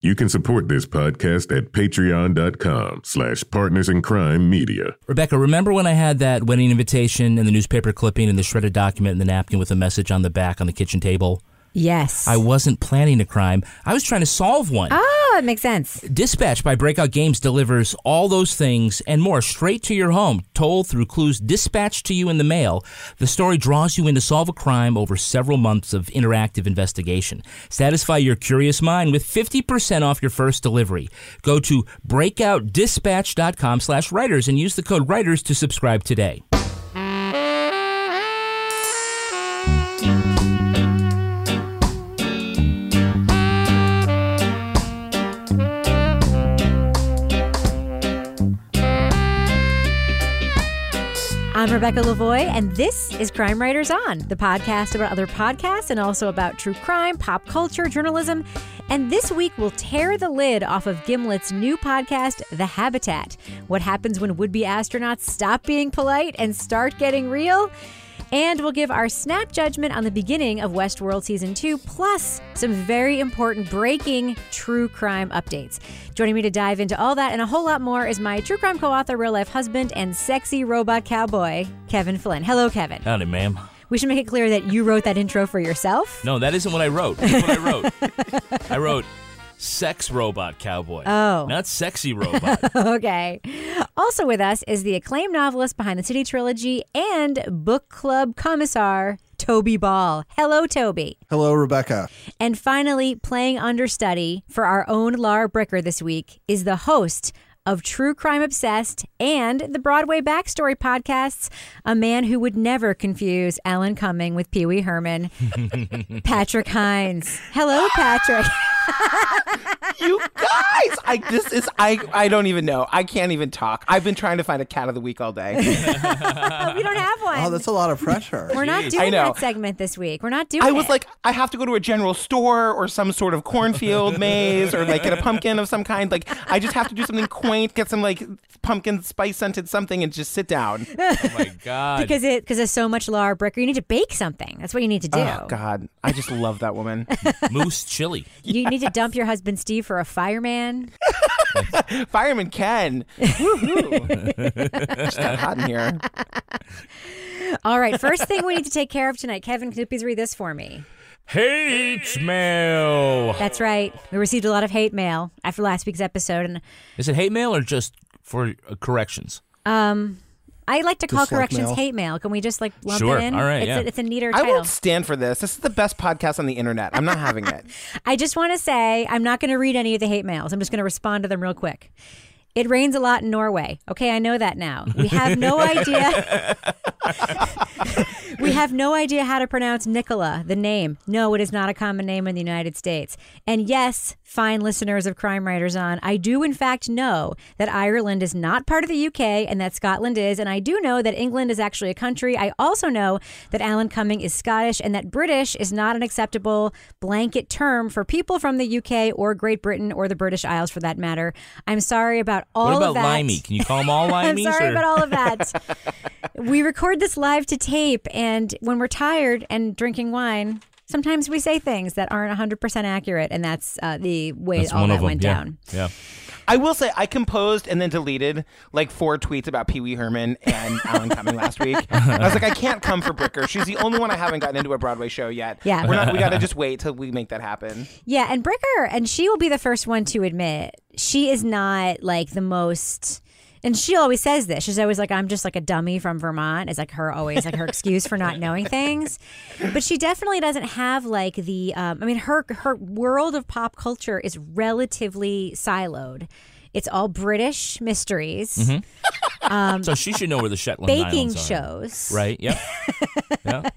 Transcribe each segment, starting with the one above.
You can support this podcast at patreon.com slash partners in crime media. Rebecca, remember when I had that wedding invitation and the newspaper clipping and the shredded document and the napkin with a message on the back on the kitchen table? Yes. I wasn't planning a crime. I was trying to solve one. Oh, it makes sense. Dispatch by Breakout Games delivers all those things and more straight to your home, told through clues dispatched to you in the mail. The story draws you in to solve a crime over several months of interactive investigation. Satisfy your curious mind with 50% off your first delivery. Go to breakoutdispatch.com slash writers and use the code writers to subscribe today. Rebecca Lavoie, and this is Crime Writers On, the podcast about other podcasts and also about true crime, pop culture, journalism. And this week, we'll tear the lid off of Gimlet's new podcast, The Habitat. What happens when would be astronauts stop being polite and start getting real? And we'll give our snap judgment on the beginning of Westworld Season 2, plus some very important breaking true crime updates. Joining me to dive into all that and a whole lot more is my true crime co author, real life husband, and sexy robot cowboy, Kevin Flynn. Hello, Kevin. Howdy, ma'am. We should make it clear that you wrote that intro for yourself. No, that isn't what I wrote. That's what I wrote. I wrote sex robot cowboy. Oh. Not sexy robot. okay. Also with us is the acclaimed novelist behind the City Trilogy and book club commissar, Toby Ball. Hello, Toby. Hello, Rebecca. And finally, playing understudy for our own Lara Bricker this week is the host of True Crime Obsessed and the Broadway Backstory podcasts, a man who would never confuse Alan Cumming with Pee Wee Herman, Patrick Hinds. Hello, Patrick. you guys, I this is I I don't even know. I can't even talk. I've been trying to find a cat of the week all day. we don't have one. Oh, that's a lot of pressure. We're not doing that segment this week. We're not doing I was it. like, I have to go to a general store or some sort of cornfield maze or like get a pumpkin of some kind. Like I just have to do something quaint, get some like pumpkin spice scented something, and just sit down. oh my God. because it because there's so much Lara Bricker. You need to bake something. That's what you need to do. Oh God, I just love that woman. Moose chili. You need to dump your husband Steve for a fireman. Fireman Ken. Woohoo. just got hot in here. All right, first thing we need to take care of tonight. Kevin, can you please read this for me? Hate mail. That's right. We received a lot of hate mail after last week's episode, and Is it hate mail or just for uh, corrections? um, I like to call Dislike corrections mail. hate mail. Can we just like lump Sure. it in? All right, It's, yeah. a, it's a neater I title. won't stand for this. This is the best podcast on the internet. I'm not having it. I just want to say I'm not going to read any of the hate mails. I'm just going to respond to them real quick. It rains a lot in Norway. Okay, I know that now. We have no idea. we have no idea how to pronounce Nicola, the name. No, it is not a common name in the United States. And yes, fine listeners of Crime Writers On, I do in fact know that Ireland is not part of the UK and that Scotland is. And I do know that England is actually a country. I also know that Alan Cumming is Scottish and that British is not an acceptable blanket term for people from the UK or Great Britain or the British Isles for that matter. I'm sorry about all of that. what about of that. limey? Can you call them all Limey? I'm sorry or- about all of that. we record this live to tape, and when we're tired and drinking wine, sometimes we say things that aren't 100% accurate, and that's uh, the way That's all one that of them. went yeah. down. Yeah. I will say I composed and then deleted like four tweets about Pee Wee Herman and Alan Cumming last week. I was like, I can't come for Bricker. She's the only one I haven't gotten into a Broadway show yet. Yeah. We're not, we got to just wait till we make that happen. Yeah, and Bricker, and she will be the first one to admit she is not like the most. And she always says this. She's always like, "I'm just like a dummy from Vermont." It's like her always like her excuse for not knowing things. But she definitely doesn't have like the. Um, I mean, her her world of pop culture is relatively siloed. It's all British mysteries, so she should know where the Shetland baking shows, Right. Yep. yeah.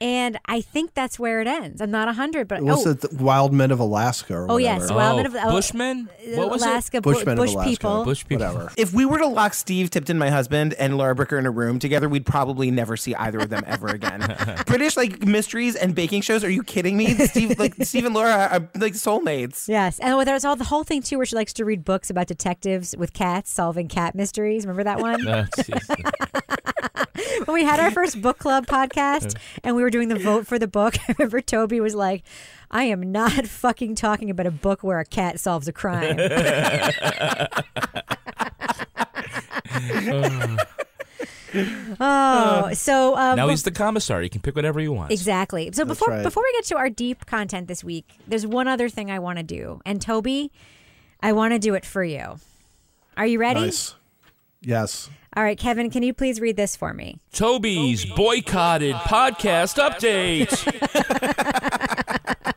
And I think that's where it ends. I'm not hundred, but Was oh, it the Wild Men of Alaska or oh whatever? yes, Wild Men of oh, oh, Bushmen. What was Alaska, it? bu- Bushmen of bush Alaska. people. Bush people. Whatever. If we were to lock Steve Tipton, my husband, and Lara Bricker in a room together, we'd probably never see either of them ever again. British like mysteries and baking shows. Are you kidding me? Steve, like Steve and Lara are like soulmates. Yes, and there's all the whole thing too, where she likes to read books about detectives with cats solving cat mysteries. Remember that one? Jeez. When we had our first book club podcast and we were doing the vote for the book, I remember Toby was like, I am not fucking talking about a book where a cat solves a crime. oh, so um, now well- he's the commissar. He can pick whatever he wants. Exactly. So before right. before we get to our deep content this week, there's one other thing I want to do. And Toby, I want to do it for you. Are you ready? Nice. Yes. All right, Kevin, can you please read this for me? Toby's boycotted podcast update.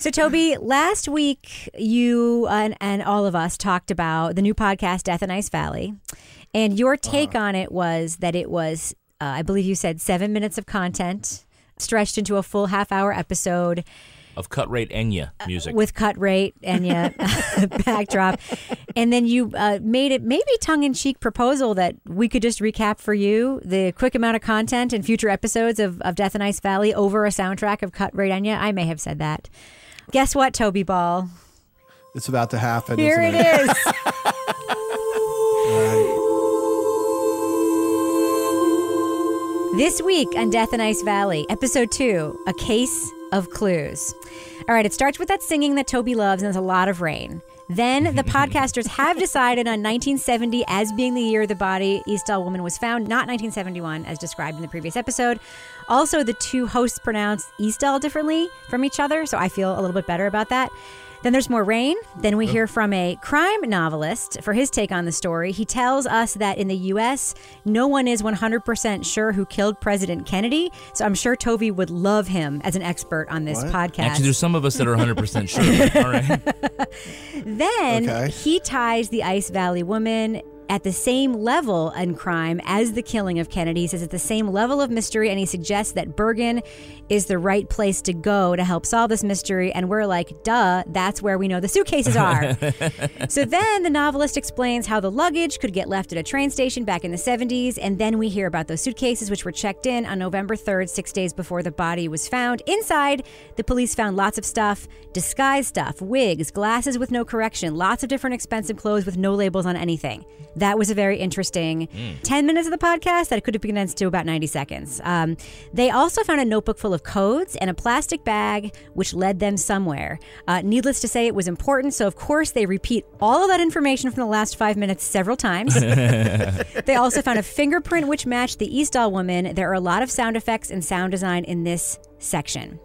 So, Toby, last week you and, and all of us talked about the new podcast, Death in Ice Valley. And your take on it was that it was, uh, I believe you said, seven minutes of content stretched into a full half hour episode of cut rate Enya music. with cut rate Enya backdrop. And then you uh, made it maybe tongue in cheek proposal that we could just recap for you the quick amount of content in future episodes of, of Death in Ice Valley over a soundtrack of cut rate Enya. I may have said that. Guess what, Toby Ball? It's about to happen. Here isn't it is. This week on Death in Ice Valley, episode two, A Case of Clues. All right, it starts with that singing that Toby loves, and there's a lot of rain. Then the podcasters have decided on 1970 as being the year the body Isdal woman was found, not 1971 as described in the previous episode. Also, the two hosts pronounce Isdal differently from each other, so I feel a little bit better about that. Then there's more rain. Then we hear from a crime novelist for his take on the story. He tells us that in the U.S., no one is 100% sure who killed President Kennedy. So I'm sure Toby would love him as an expert on this What? podcast. Actually, there's some of us that are 100% sure. All right. Then Okay. he ties the Ice Valley woman at the same level in crime as the killing of Kennedy. He says it's the same level of mystery, and he suggests that Bergen is the right place to go to help solve this mystery. And we're like, duh, that's where we know the suitcases are. so then the novelist explains how the luggage could get left at a train station back in the 70s, and then we hear about those suitcases, which were checked in on November 3rd, six days before the body was found. Inside, the police found lots of stuff disguise stuff, wigs, glasses with no correction, lots of different expensive clothes with no labels on anything. That was a very interesting 10 minutes of the podcast that could have been condensed to about 90 seconds. Um, they also found a notebook full of codes and a plastic bag, which led them somewhere. Uh, needless to say, it was important, so of course they repeat all of that information from the last five minutes several times. They also found a fingerprint which matched the Isdal woman. There are a lot of sound effects and sound design in this section.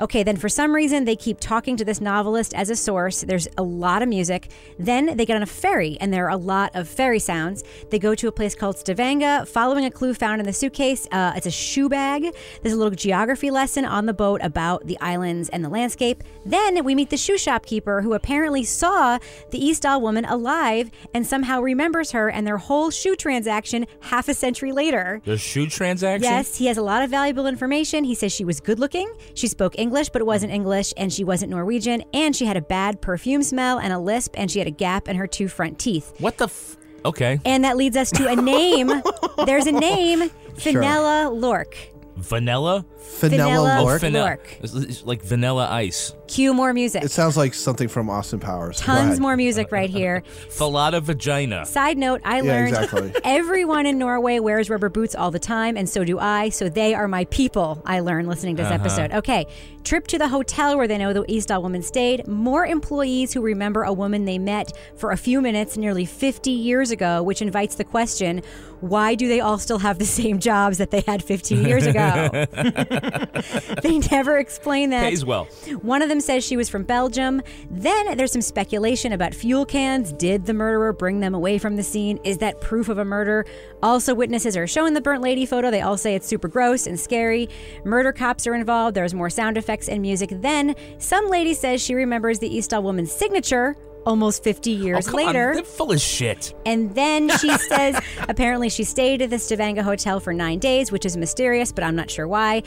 Okay, then for some reason they keep talking to this novelist as a source. There's a lot of music. Then they get on a ferry and there are a lot of ferry sounds. They go to a place called Stavanger, following a clue found in the suitcase. Uh, it's a shoe bag. There's a little geography lesson on the boat about the islands and the landscape. Then we meet the shoe shopkeeper who apparently saw the Isdal woman alive and somehow remembers her and their whole shoe transaction half a century later. The shoe transaction? Yes, he has a lot of valuable information. He says she was good looking, she spoke English, but it wasn't English, and she wasn't Norwegian, and she had a bad perfume smell and a lisp, and she had a gap in her two front teeth. What the f? Okay. And that leads us to a name. There's a name, Sure. Lorck. Vanilla? Vanilla Vanilla- Lorck. Vanilla- Vanilla. It's, it's like vanilla ice. Cue more music. It sounds like something from Austin Powers. Tons more music right here. Falada vagina. Side note, I Yeah, learned exactly. everyone in Norway wears rubber boots all the time, and so do I. So they are my people, I learned listening to this uh-huh. episode. Okay, trip to the hotel where they know the Isdal woman stayed. More employees who remember a woman they met for a few minutes nearly 50 years ago, which invites the question why do they all still have the same jobs that they had 15 years ago? they never explain that. Pays well. One of them says she was from Belgium. Then there's some speculation about fuel cans. Did the murderer bring them away from the scene? Is that proof of a murder? Also, witnesses are showing the burnt lady photo. They all say it's super gross and scary. Murder cops are involved. There's more sound effects and music. Then some lady says she remembers the Isdal woman's signature. Almost 50 years oh, come on. later. They're full of shit. And then she says apparently she stayed at the Stavanger Hotel for nine days, which is mysterious, but I'm not sure why.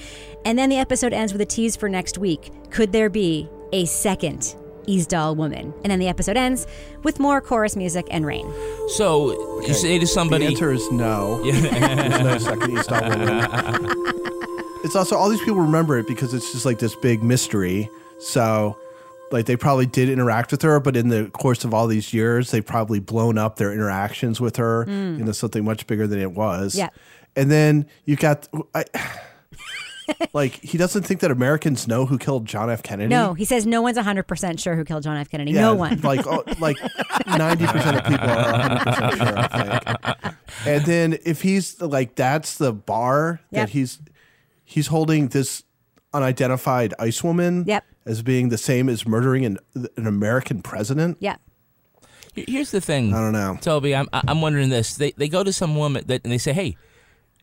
And then the episode ends with a tease for next week. Could there be a second Isdal woman? And then the episode ends with more chorus music and rain. So you say to somebody. The answer is no. There's no second Isdal woman. It's also all these people remember it because it's just like this big mystery. So, like they probably did interact with her, but in the course of all these years, they've probably blown up their interactions with her into something much bigger than it was. Mm. Yeah. And then you got, I, like, he doesn't think that Americans know who killed John F. Kennedy. No, he says no one's 100% sure who killed John F. Kennedy. Yeah, no one. Like, oh, like ninety percent of people are hundred percent sure. I think. And then if he's like, that's the bar Yep. that he's he's holding this unidentified ice woman Yep. as being the same as murdering an an American president. yeah. Here's the thing. I don't know. Toby, I'm I'm wondering this. They they go to some woman that and they say, "Hey,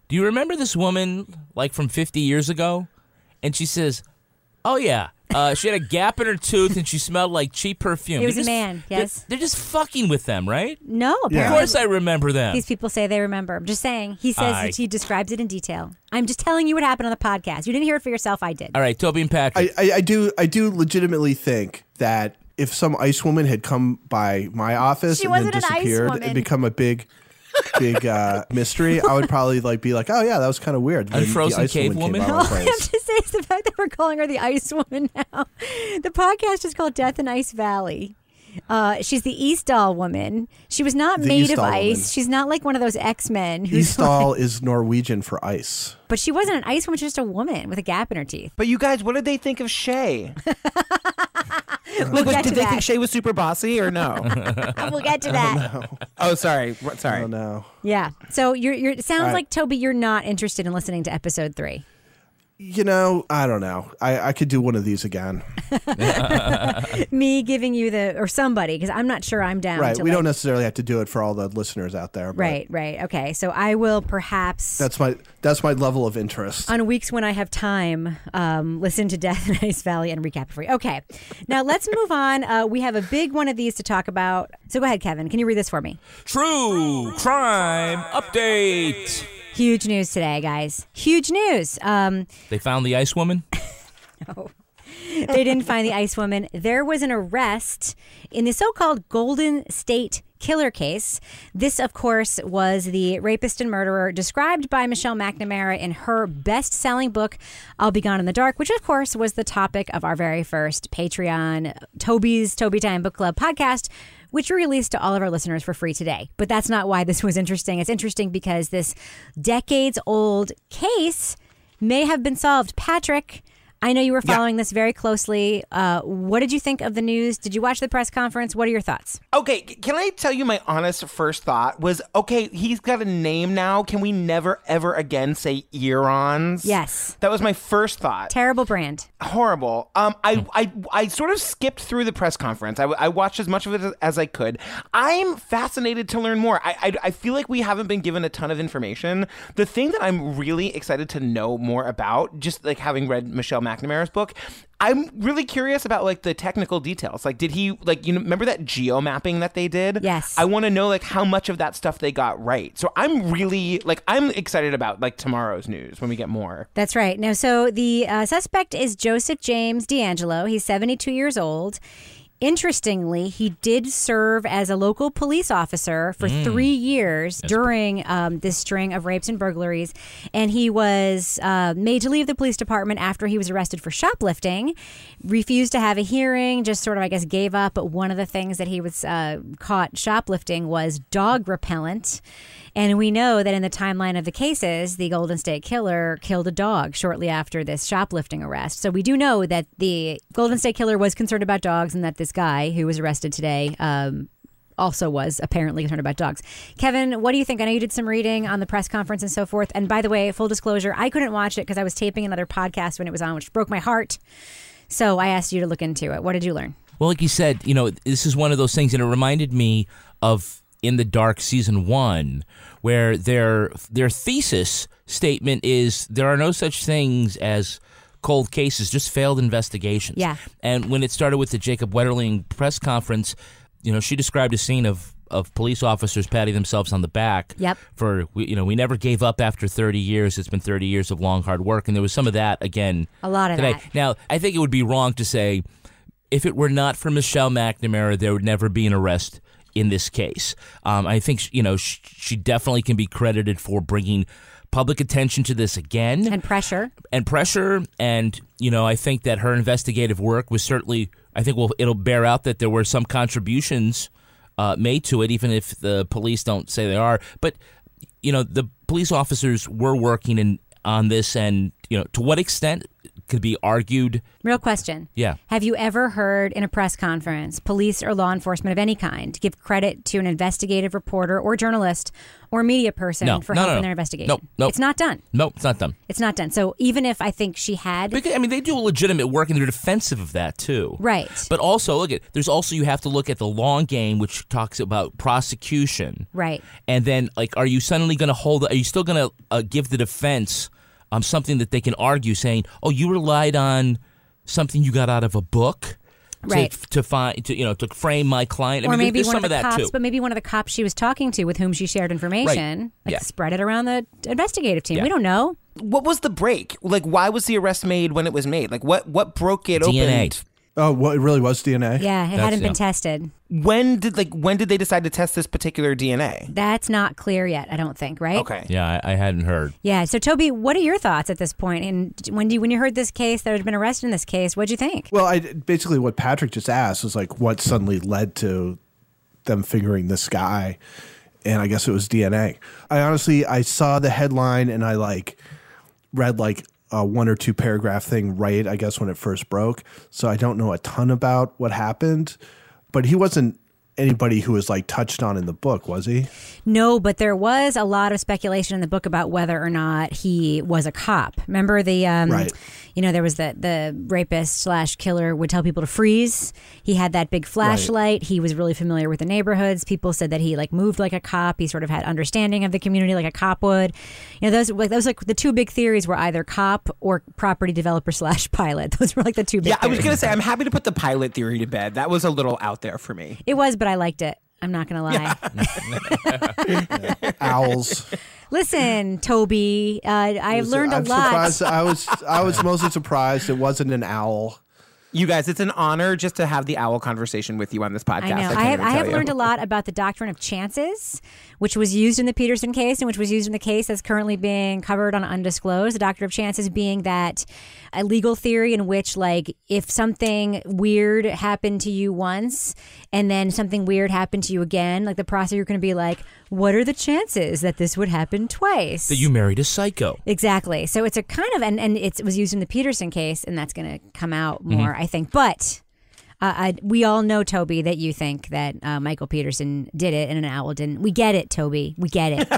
do you remember this woman like from 50 years ago?" And she says, "Oh yeah, uh, she had a gap in her tooth and she smelled like cheap perfume." It was They're a just- man, they're- yes. they're, just fucking with them, right? No, apparently. Of course, I remember them. These people say they remember. I'm just saying. He says I- that he describes it in detail. I'm just telling you what happened on the podcast. You didn't hear it for yourself. I did. All right, Toby and Patrick. I, I, I do I do legitimately think that if some ice woman had come by my office She and then wasn't an ice disappeared woman. and become a big big uh, mystery, I would probably like be like, oh yeah, that was kind of weird. Then the ice cave woman. woman? came by All I have to say is the fact that we're calling her the Ice Woman now. The podcast is called Death in Ice Valley. Uh, she's the Isdal woman. She was not The made of ice. woman. She's not like one of those X Men. who's Isdal is Norwegian for ice. But she wasn't an ice woman. She's just a woman with a gap in her teeth. But you guys, what did they think of Shay? We'll Like, get to did they that. think Shay was super bossy or no? we'll get to that. oh, sorry. What- I Sorry. don't know. Yeah. So you're, you're, it sounds right. like Toby, you're not interested in listening to episode three. You know, I don't know. I, I could do one of these again. Me giving you the or somebody because I'm not sure I'm down. right. to We like- don't necessarily have to do it for all the listeners out there. but Right. Right. Okay. So I will perhaps. That's my that's my level of interest. on weeks when I have time, um, listen to Death in Ice Valley and recap it for you. Okay, now let's move on. Uh, we have a big one of these to talk about. So go ahead, Kevin. Can you read this for me? True crime update. Huge news today, guys. Huge news. Um, They found the ice woman. No. They didn't find the ice woman. There was an arrest in the so called Golden State killer case. This, of course, was the rapist and murderer described by Michelle McNamara in her best selling book, I'll Be Gone in the Dark, which, of course, was the topic of our very first Patreon, Toby's Toby Time Book Club podcast. Which we released to all of our listeners for free today. But that's not why this was interesting. It's interesting because this decades old case may have been solved. Patrick, I know you were following this very closely. Uh, what did you think of the news? Did you watch the press conference? What are your thoughts? Okay, can I tell you my honest first thought was okay, he's got a name now. Can we never ever again say Earons? Yes. That was my first thought. Terrible brand. horrible. Um, I, I, I sort of skipped through the press conference. I, I watched as much of it as, as I could. I'm fascinated to learn more. I, I, I feel like we haven't been given a ton of information. The thing that I'm really excited to know more about, just like having read Michelle McNamara's book, I'm really curious about like the technical details. Like, did he like you know remember that geo mapping that they did? Yes. I want to know like how much of that stuff they got right. So I'm really like I'm excited about like tomorrow's news when we get more. That's right. Now, so the uh, suspect is Joseph James DeAngelo. He's 72 years old. Interestingly, he did serve as a local police officer for three years during um, this string of rapes and burglaries. And he was uh, made to leave the police department after he was arrested for shoplifting, refused to have a hearing, just sort of, I guess, gave up. But one of the things that he was uh, caught shoplifting was dog repellent. And we know that in the timeline of the cases, the Golden State Killer killed a dog shortly after this shoplifting arrest. So we do know that the Golden State Killer was concerned about dogs and that this guy who was arrested today um, also was apparently concerned about dogs. Kevin, what do you think? I know you did some reading on the press conference and so forth. And by the way, full disclosure, I couldn't watch it because I was taping another podcast when it was on, which broke my heart. So I asked you to look into it. What did you learn? Well, like you said, you know, this is one of those things, and it reminded me of In the Dark season one, where their their thesis statement is there are no such things as cold cases, just failed investigations. Yeah. And when it started with the Jacob Wetterling press conference, you know, she described a scene of of police officers patting themselves on the back. Yep. For we- you know, we never gave up after 30 years. It's been 30 years of long hard work, and there was some of that again. A lot of today. that. Now, I think it would be wrong to say if it were not for Michelle McNamara, there would never be an arrest in this case. Um, I think you know sh- she definitely can be credited for bringing public attention to this again And pressure. and pressure and you know i think that her investigative work was certainly i think will it'll bear out that there were some contributions uh, made to it even if the police don't say they are but you know the police officers were working in on this and you know to what extent could be argued Real question. Yeah. Have you ever heard in a press conference, police or law enforcement of any kind give credit to an investigative reporter or journalist or media person No. for No, no, helping no. their investigation? No, nope. It's not done. no it's not done It's not done. So even if I think she had, Because, I mean, they do legitimate work and they're defensive of that too. Right. But also, look at there's also you have to look at the long game, which talks about prosecution. right. And then, like, are you suddenly going to hold? Are you still going to uh, give the defense um, something that they can argue, saying, "Oh, you relied on something you got out of a book." To, Right. to find to you know to frame my client, I or mean, maybe one some of the that cops, too. but maybe one of the cops she was talking to with whom she shared information, like Yeah. spread it around the investigative team. Yeah. We don't know. What was the break? Like, why was the arrest made when it was made? Like, what what broke it DNA. open? Oh, well, it really was DNA. Yeah, it That's- hadn't been yeah. tested. When did like when did they decide to test this particular DNA? That's not clear yet. I don't think. Right. Okay. Yeah, I, I hadn't heard. Yeah. So Toby, what are your thoughts at this point? And when you when you heard this case that had been arrested in this case, what'd you think? Well, I basically what Patrick just asked was like what suddenly led to them figuring this guy, and I guess it was DNA. I honestly I saw the headline and I like read like a one or two paragraph thing right I guess when it first broke. So I don't know a ton about what happened, but he wasn't anybody who was like touched on in the book, was he? No, but there was a lot of speculation in the book about whether or not he was a cop. Remember the, um, Right. you know, there was the the rapist slash killer would tell people to freeze. He had that big flashlight. He was really familiar with the neighborhoods. People said that he like moved like a cop. He sort of had understanding of the community like a cop would. You know, those like those like the two big theories were either cop or property developer slash pilot. Those were like the two big. Yeah, I was gonna say I'm happy to put the pilot theory to bed. That was a little out there for me. It was, but I liked it. I'm not gonna lie. Owls. Listen, Toby, uh, I've learned a I'm lot. Surprised, I was I was mostly surprised it wasn't an owl. You guys, it's an honor just to have the owl conversation with you on this podcast. I know. can't I have, I have learned a lot about the doctrine of chances, which was used in the Peterson case and which was used in the case that's currently being covered on Undisclosed. The doctor of chances being that a legal theory in which, like, if something weird happened to you once and then something weird happened to you again, like the prosecutor going to be like, what are the chances that this would happen twice? That you married a psycho. Exactly. So it's a kind of, and, and it's, it was used in the Peterson case, and that's going to come out Mm-hmm. more, I think. But uh, I, we all know, Toby, that you think that uh, Michael Peterson did it and an owl didn't. We get it, Toby. We get it.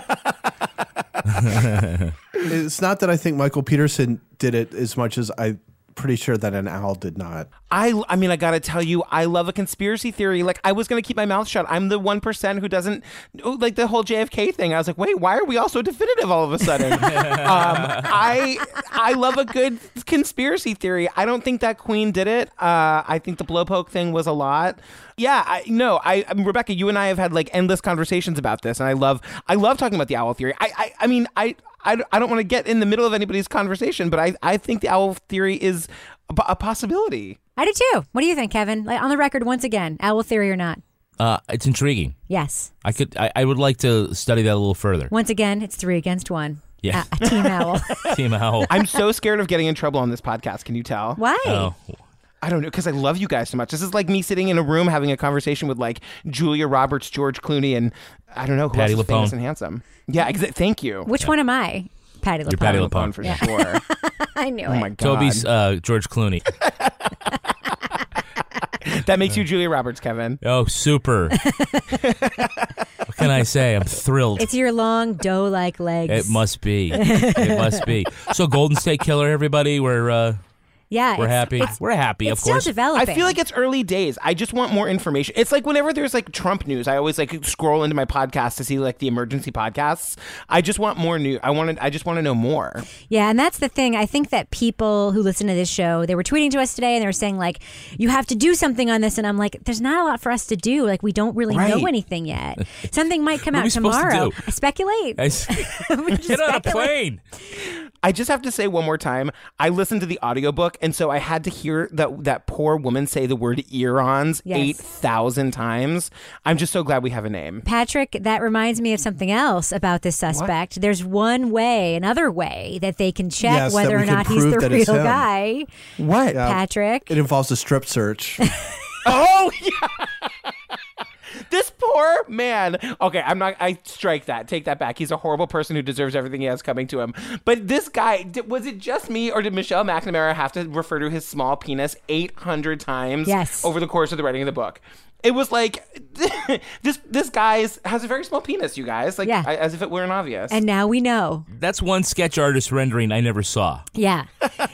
It's not that I think Michael Peterson did it as much as I'm pretty sure that an owl did not. I, I mean, I gotta tell you, I love a conspiracy theory. Like, I was gonna keep my mouth shut. I'm the one percent who doesn't oh, like the whole JFK thing. I was like, wait, why are we all so definitive all of a sudden? um, I, I love a good conspiracy theory. I don't think that Queen did it. Uh, I think the blowpoke thing was a lot. Yeah, I no, I, I mean, Rebecca, you and I have had like endless conversations about this, and I love, I love talking about the owl theory. I, I, I mean, I. I, I don't want to get in the middle of anybody's conversation, but I, I think the owl theory is a, a possibility. I do too. What do you think, Kevin? Like, on the record, once again, owl theory or not? Uh, it's intriguing. Yes. I could. I, I would like to study that a little further. Once again, it's three against one. Yeah. A, a team owl. Team Owl. I'm so scared of getting in trouble on this podcast. Can you tell? Why? Oh. I don't know because I love you guys so much. This is like me sitting in a room having a conversation with like Julia Roberts, George Clooney, and I don't know who Patty else is famous and handsome. Yeah, exa- thank you. Which one am I? Patty LuPone. Patty LuPone LuPone. for sure. I knew oh it. my god, Toby's uh, George Clooney. that makes you Julia Roberts, Kevin. Oh, super. what can I say? I'm thrilled. It's your long doe-like legs. it must be. It must be. So, Golden State Killer, everybody. We're uh, yeah, we're it's- happy. It's, we're happy, it's of still course. developing. I feel like it's early days. I just want more information. It's like whenever there's like Trump news, I always like scroll into my podcast to see like the emergency podcasts. I just want more new. I want to. I just want to know more. Yeah, and that's the thing. I think that people who listen to this show, they were tweeting to us today and they were saying like, "You have to do something on this," and I'm like, "There's not a lot for us to do. Like, we don't really know anything yet. Something might come What are out we supposed to tomorrow. do? I speculate. I s- We just Get on a speculate. plane. I just have to say one more time. I listened to the audiobook, and so I had to hear that that poor woman say the word earons Yes. eight thousand times. I'm just so glad we have a name. Patrick, that reminds me of something else about this suspect. There's one way, another way that they can check Yes, whether or not he's the real him. guy. What? Patrick. It involves a strip search. Oh yeah. This poor man. Okay, I'm not. I strike that. Take that back. He's a horrible person who deserves everything he has coming to him. But this guy, di- was it just me, or did Michelle McNamara have to refer to his small penis 800 times Yes. over the course of the writing of the book? It was like this. This guy has a very small penis. You guys, like, Yeah. I- as if it weren't obvious. And now we know. That's one sketch artist rendering I never saw. Yeah.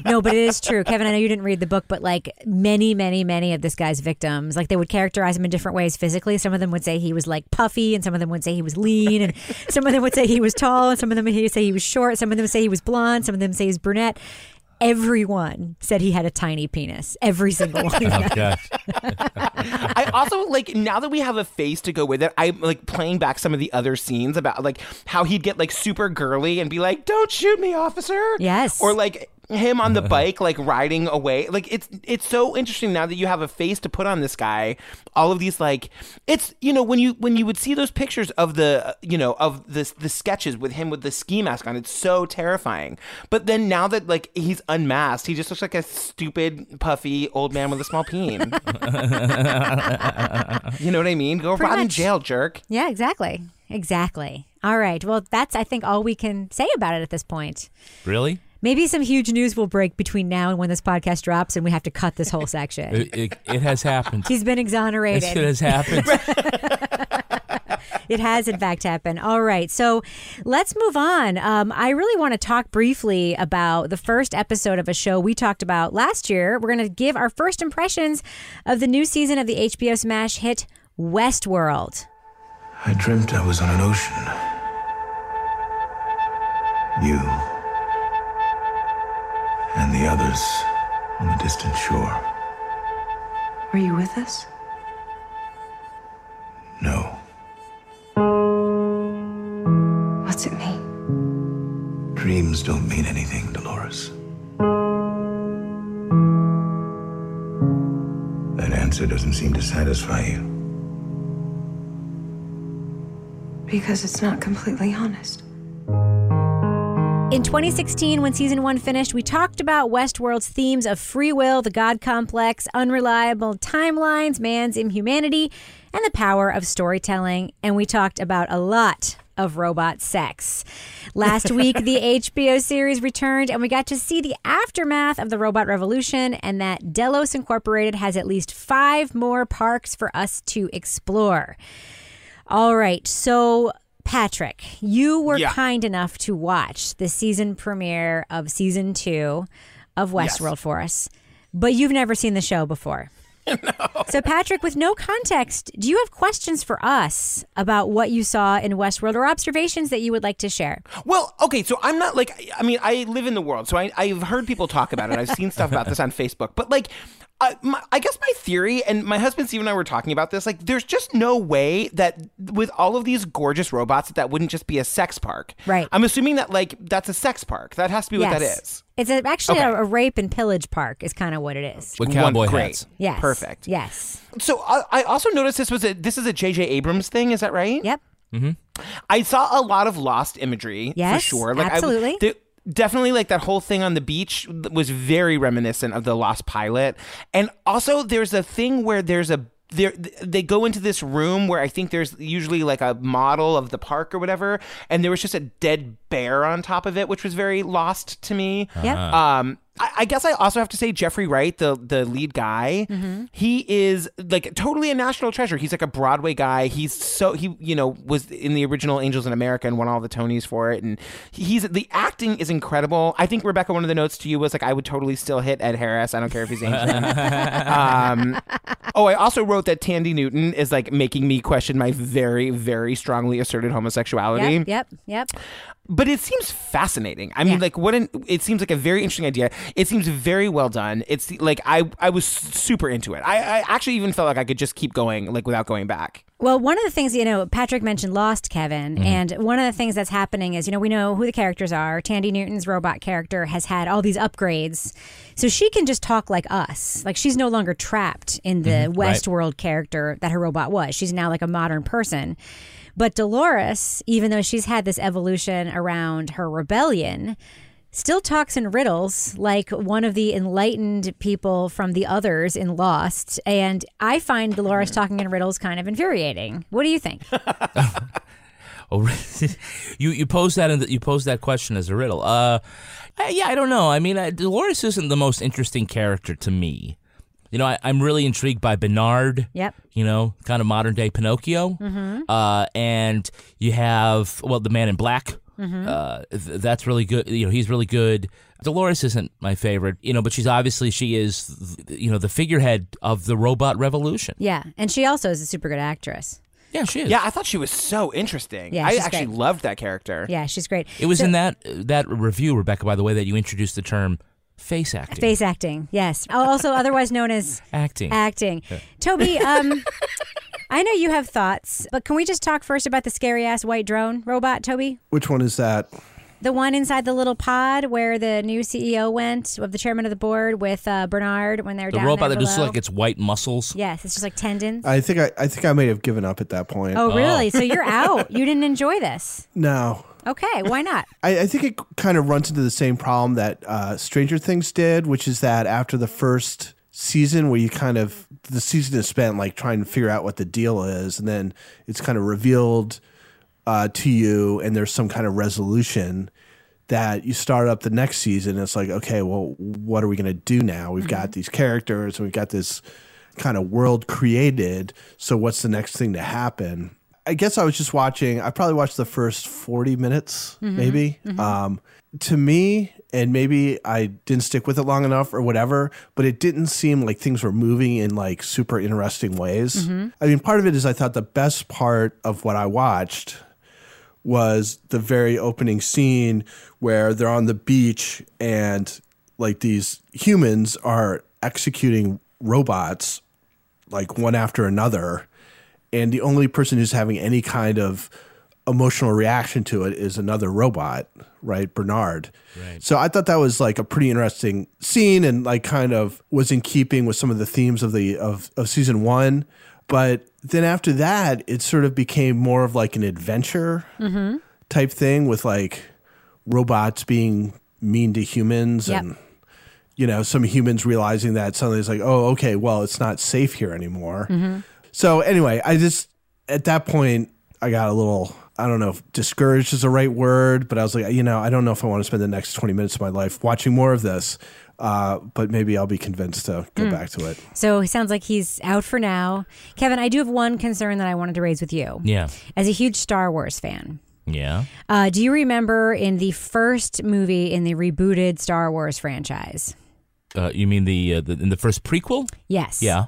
No, but it is true. Kevin, I know you didn't read the book, but like many, many, many of this guy's victims, like they would characterize him in different ways physically. Some of them would say he was like puffy, and some of them would say he was lean, and some of them would say he was tall, and some of them would say he was short, some of them would say he was blonde, some of them say he's brunette. Everyone said he had a tiny penis. Every single one. of them. Oh, gosh. I also like now that we have a face to go with it. I'm like playing back some of the other scenes about like how he'd get like super girly and be like, "Don't shoot me, officer." Yes. Or like him on the bike, like riding away. Like it's it's so interesting now that you have a face to put on this guy. All of these like it's you know when you when you would see those pictures of the you know of the the sketches with him with the ski mask on, it's so terrifying. But then now that like he's unmasked, he just looks like a stupid puffy old man with a small peen. You know what I mean? Go Pretty rot in jail, jerk. Yeah, exactly. Exactly. All right. Well, that's, I think, all we can say about it at this point. Really? Maybe some huge news will break between now and when this podcast drops, and we have to cut this whole section. It, it, it has happened. He's been exonerated. It has happened. It has, in fact, happened. All right. So let's move on. Um, I really want to talk briefly about the first episode of a show we talked about last year. We're going to give our first impressions of the new season of the HBO smash hit Westworld. I dreamt I was on an ocean. You and the others on the distant shore. Were you with us? No, What's it mean? dreams don't mean anything, Dolores. That answer doesn't seem to satisfy you. Because it's not completely honest. In 2016, when season one finished, we talked about Westworld's themes of free will, the God complex, unreliable timelines, man's inhumanity, and the power of storytelling. And we talked about a lot of robot sex. Last week, the HBO series returned, and we got to see the aftermath of the robot revolution, and that Delos Incorporated has at least five more parks for us to explore. All right. So, Patrick, you were Yeah. kind enough to watch the season premiere of season two of Westworld for us, but you've never seen the show before. So, Patrick, with no context, do you have questions for us about what you saw in Westworld or observations that you would like to share? Well, okay, so I'm not like I mean I live in the world, so I, I've heard people talk about it. I've seen stuff about this on Facebook, but like. I, my, I guess my theory, and my husband Steve and I were talking about this. Like, there's just no way that with all of these gorgeous robots, that that wouldn't just be a sex park. Right. I'm assuming that like that's a sex park. That has to be what that is. It's a, actually Okay. a, a rape and pillage park, is kind of what it is. With One- cowboy great. hats. Yes. Perfect. Yes. So I, I also noticed this was a this is a J.J. Abrams thing. Is that right? Yep. Mm-hmm. I saw a lot of lost imagery Yes, for sure. Like absolutely. I, the, definitely like that whole thing on the beach was very reminiscent of the Lost Pilot. And also there's a thing where there's a there they go into this room where I think there's usually like a model of the park or whatever, and there was just a dead bear on top of it, which was very lost to me. Yep. Um, I, I guess I also have to say Jeffrey Wright, the the lead guy, Mm-hmm. he is like totally a national treasure. He's like a Broadway guy. He's so he you know was in the original Angels in America and won all the Tonys for it. And he's the acting is incredible. I think Rebecca, one of the notes to you was like I would totally still hit Ed Harris. I don't care if he's Asian. um, oh, I also wrote that Thandie Newton is like making me question my very very strongly asserted homosexuality Yep. Yep. Yep. But it seems fascinating. I mean, Yeah. like what an it seems like a very interesting idea. It seems very well done. It's like I I was super into it. I, I actually even felt like I could just keep going like without going back. Well, one of the things, you know, Patrick mentioned Lost, Kevin, Mm-hmm. and one of the things that's happening is, you know, we know who the characters are. Thandie Newton's robot character has had all these upgrades. So she can just talk like us. Like she's no longer trapped in the Mm-hmm. right. Westworld character that her robot was. She's now like a modern person. But Dolores, even though she's had this evolution around her rebellion, still talks in riddles like one of the enlightened people from the others in Lost. And I find Dolores talking in riddles kind of infuriating. What do you think? Oh, you you pose that in the, you pose that question as a riddle. Uh, I- yeah, I don't know. I mean, uh, Dolores isn't the most interesting character to me. You know, I, I'm really intrigued by Bernard. Yep. You know, kind of modern day Pinocchio. Uh, and you have well, the Man in Black. Uh, th- that's really good. You know, he's really good. Dolores isn't my favorite. You know, but she's obviously she is. You know, the figurehead of the robot revolution. Yeah. And she also is a super good actress. Yeah, she is. Yeah, I thought she was so interesting. Yeah, I she's actually great. loved that character. Yeah, she's great. It was So- in that that review, Rebecca, by the way, that you introduced the term face acting. Face acting, yes. Also, otherwise known as acting. acting. Toby, um, I know you have thoughts, but can we just talk first about the scary ass white drone robot, Toby? Which one is that? The one inside the little pod where the new CEO went, of the chairman of the board with uh, Bernard when they're the down robot there that just below. like its white muscles. Yes, it's just like tendons. I think I, I think I may have given up at that point. oh, really? So you're out. You didn't enjoy this. No. Okay, why not? I, I think it kind of runs into the same problem that uh, Stranger Things did, which is that after the first season, where you kind of the season is spent like trying to figure out what the deal is, and then it's kind of revealed uh, to you, and there's some kind of resolution that you start up the next season. And it's like, okay, well, what are we going to do now? We've got these characters, and we've got this kind of world created. So what's the next thing to happen? I guess I was just watching. I probably watched the first forty minutes, maybe. Um, to me, and maybe I didn't stick with it long enough or whatever, but it didn't seem like things were moving in like super interesting ways. I mean, part of it is I thought the best part of what I watched was the very opening scene where they're on the beach and like these humans are executing robots like one after another. And the only person who's having any kind of emotional reaction to it is another robot right? Bernard. Right. so i thought that was like a pretty interesting scene and like kind of was in keeping with some of the themes of the of, of season one but then after that it sort of became more of like an adventure mm-hmm. type thing with like robots being mean to humans Yep. and you know some humans realizing that suddenly it's like oh okay well it's not safe here anymore. Mm-hmm. So anyway i just at that point i got a little i don't know if discouraged is the right word but i was like you know i don't know if i want to spend the next 20 minutes of my life watching more of this uh, but maybe i'll be convinced to go back to it So it sounds like he's out for now. Kevin, I do have one concern that I wanted to raise with you. Yeah. As a huge Star Wars fan, Yeah. uh, do you remember in the first movie in the rebooted Star Wars franchise? Uh, you mean the, uh, the in the first prequel? Yes. Yeah.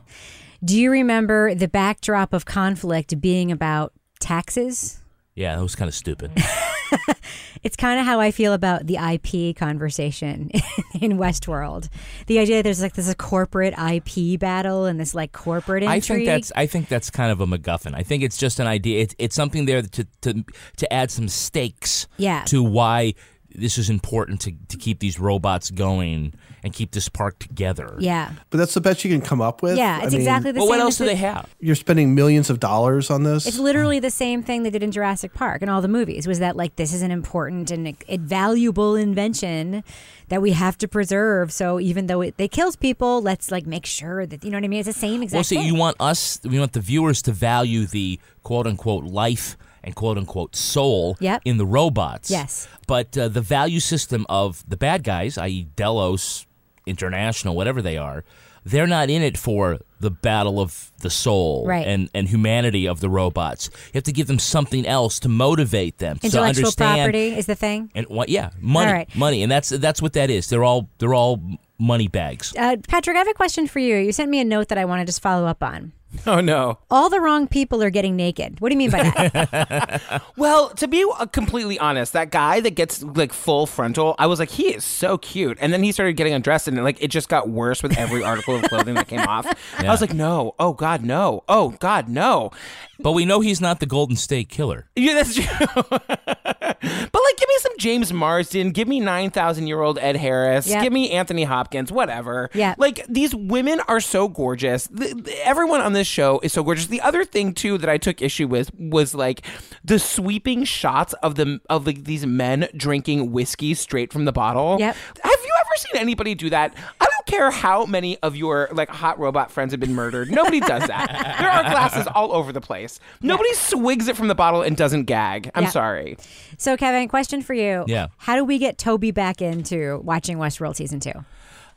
Do you remember the backdrop of conflict being about taxes? Yeah, that was kind of stupid. It's kind of how I feel about the IP conversation in Westworld. The idea that there's like this a corporate IP battle and this like corporate intrigue. I think that's I think that's kind of a MacGuffin. I think it's just an idea. It's it's something there to to to add some stakes. Yeah. To why this is important to to keep these robots going and keep this park together. yeah. but that's the best you can come up with Yeah, I it's mean, exactly the Well, same. what else do they have? you're spending millions of dollars on this It's literally the same thing they did in Jurassic Park and all the movies. Was that like this is an important and a valuable invention that we have to preserve? So even though it, it kills people, let's like make sure that you know what I mean. It's the same exact Well, see, thing. you want us, we want the viewers to value the quote unquote life and quote unquote soul Yep. in the robots. Yes. But uh, the value system of the bad guys, i.e., Delos, International, whatever they are, they're not in it for the battle of the soul Right. and, and humanity of the robots. You have to give them something else to motivate them to Intellectual understand. property is the thing. And what? Yeah, money, right. money, and that's that's what that is. They're all they're all money bags. Uh, Patrick, I have a question for you. You sent me a note that I want to just follow up on. Oh no. All the wrong people are getting naked. What do you mean by that? Well, to be uh, completely honest, that guy that gets like full frontal, I was like, he is so cute. And then he started getting undressed, and like it just got worse with every article of clothing that came off. I was like, no, oh god, no, oh god, no. But we know he's not the Golden State Killer. Yeah, that's true. but like, give me some James Marsden, give me nine thousand year old Ed Harris, Yep. give me Anthony Hopkins, whatever. Yeah. like these women are so gorgeous. The, the- everyone on this show is so gorgeous. The other thing too that I took issue with was like the sweeping shots of the of like these men drinking whiskey straight from the bottle. Yep. Have you ever seen anybody do that? I don't care how many of your like hot robot friends have been murdered. Nobody does that. there are glasses all over the place. Nobody swigs it from the bottle and doesn't gag. I'm Yeah. sorry. so, Kevin, question for you. Yeah. How do we get Toby back into watching Westworld season two?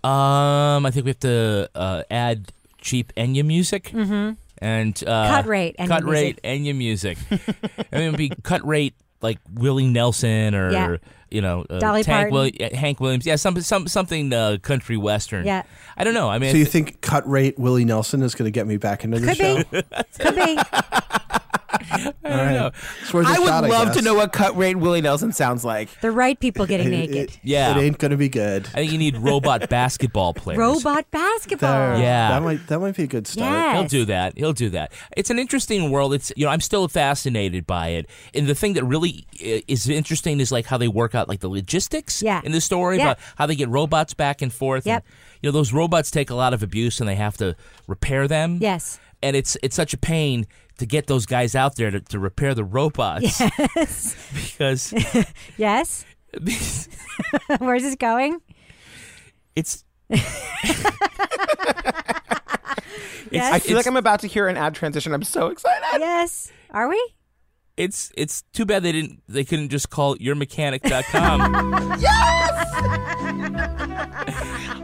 Um, I think we have to uh, add cheap Enya music. Mm-hmm. And uh, Cut rate Enya cut music. rate Enya music. I mean, it'd be cut rate like Willie Nelson or Yeah. You know uh, Dolly Tank Parton. Willi- uh, Hank Williams. Yeah, some some something uh, country western. Yeah. I don't know. I mean, So you it's- think cut rate Willie Nelson is going to get me back into the Could show? be. Could be. All right. It's worth a I would shot, love to know what cut rate Willie Nelson sounds like. The right people getting It- naked. it- Yeah. it ain't going to be good. I think you need robot basketball players. Robot basketball. There. Yeah. that might that might be a good start. Yeah. He'll do that. He'll do that. It's an interesting world. It's you know I'm still fascinated by it. And the thing that really is interesting is like how they work out like the logistics Yeah. in the story Yeah. about how they get robots back and forth. Yep. And, you know those robots take a lot of abuse and they have to repair them. Yes. And it's it's such a pain to get those guys out there to, to repair the robots Yes. because yes. Where's this going? it's Yes. I feel like I'm about to hear an ad transition. I'm so excited. yes. Are we? it's it's too bad they didn't they couldn't just call it yourmechanic.com. Yes!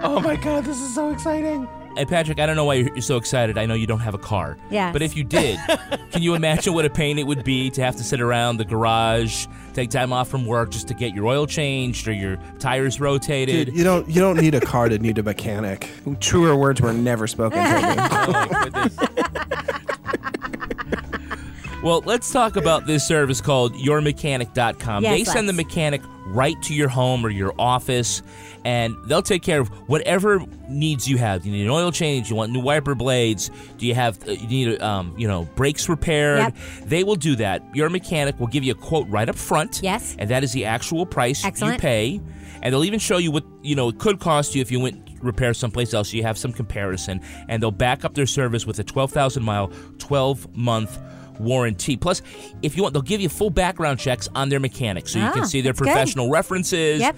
Oh my god, this is so exciting. And Patrick, I don't know why you're you're so excited. I know you don't have a car. Yes. But if you did, can you imagine what a pain it would be to have to sit around the garage, take time off from work just to get your oil changed or your tires rotated? Dude, you don't you don't need a car to need a mechanic. Truer words were never spoken. Toby. Oh, my goodness. well, let's talk about this service called yourmechanic.com. Yes, they send the let's. mechanic right to your home or your office, and they'll take care of whatever needs you have. You need an oil change, you want new wiper blades, do you have uh, you need um, you know, brakes repaired? Yep. They will do that. Your mechanic will give you a quote right up front. Yes. And that is the actual price Excellent. you pay. And they'll even show you what, you know, it could cost you if you went repair someplace else. So you have some comparison. And they'll back up their service with a 12,000 mile, 12 month warranty. Plus, if you want, they'll give you full background checks on their mechanics. So you Ah, can see their that's good. professional references. Yep.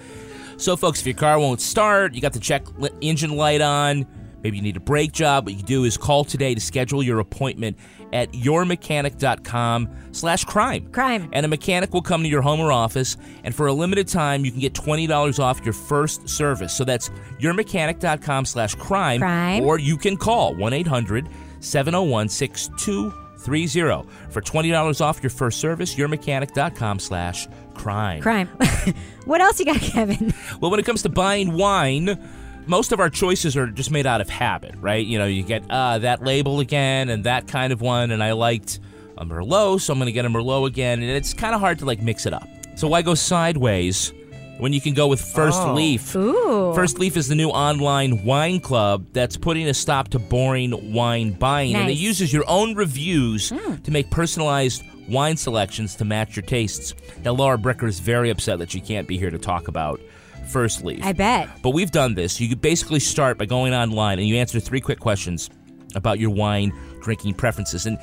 So, folks, if your car won't start, you got the check engine light on, maybe you need a brake job, what you do is call today to schedule your appointment at yourmechanic.com slash crime. Crime. And a mechanic will come to your home or office, and for a limited time, you can get $20 off your first service. So that's yourmechanic.com slash crime. Or you can call 1-800-701-6230 for $20 off your first service, yourmechanic.com slash crime. Crime. what else you got, Kevin? Well, when it comes to buying wine, most of our choices are just made out of habit, right? You know, you get uh, that label again and that kind of one, and I liked a Merlot, so I'm going to get a Merlot again, and it's kind of hard to like mix it up. So why go sideways when you can go with First Oh. Leaf? Ooh. First Leaf is the new online wine club that's putting a stop to boring wine buying, and it uses your own reviews hmm. to make personalized wine selections to match your tastes. Now, Lara Bricker is very upset that she can't be here to talk about First Leaf. I bet. But we've done this. You basically start by going online and you answer three quick questions about your wine drinking preferences. And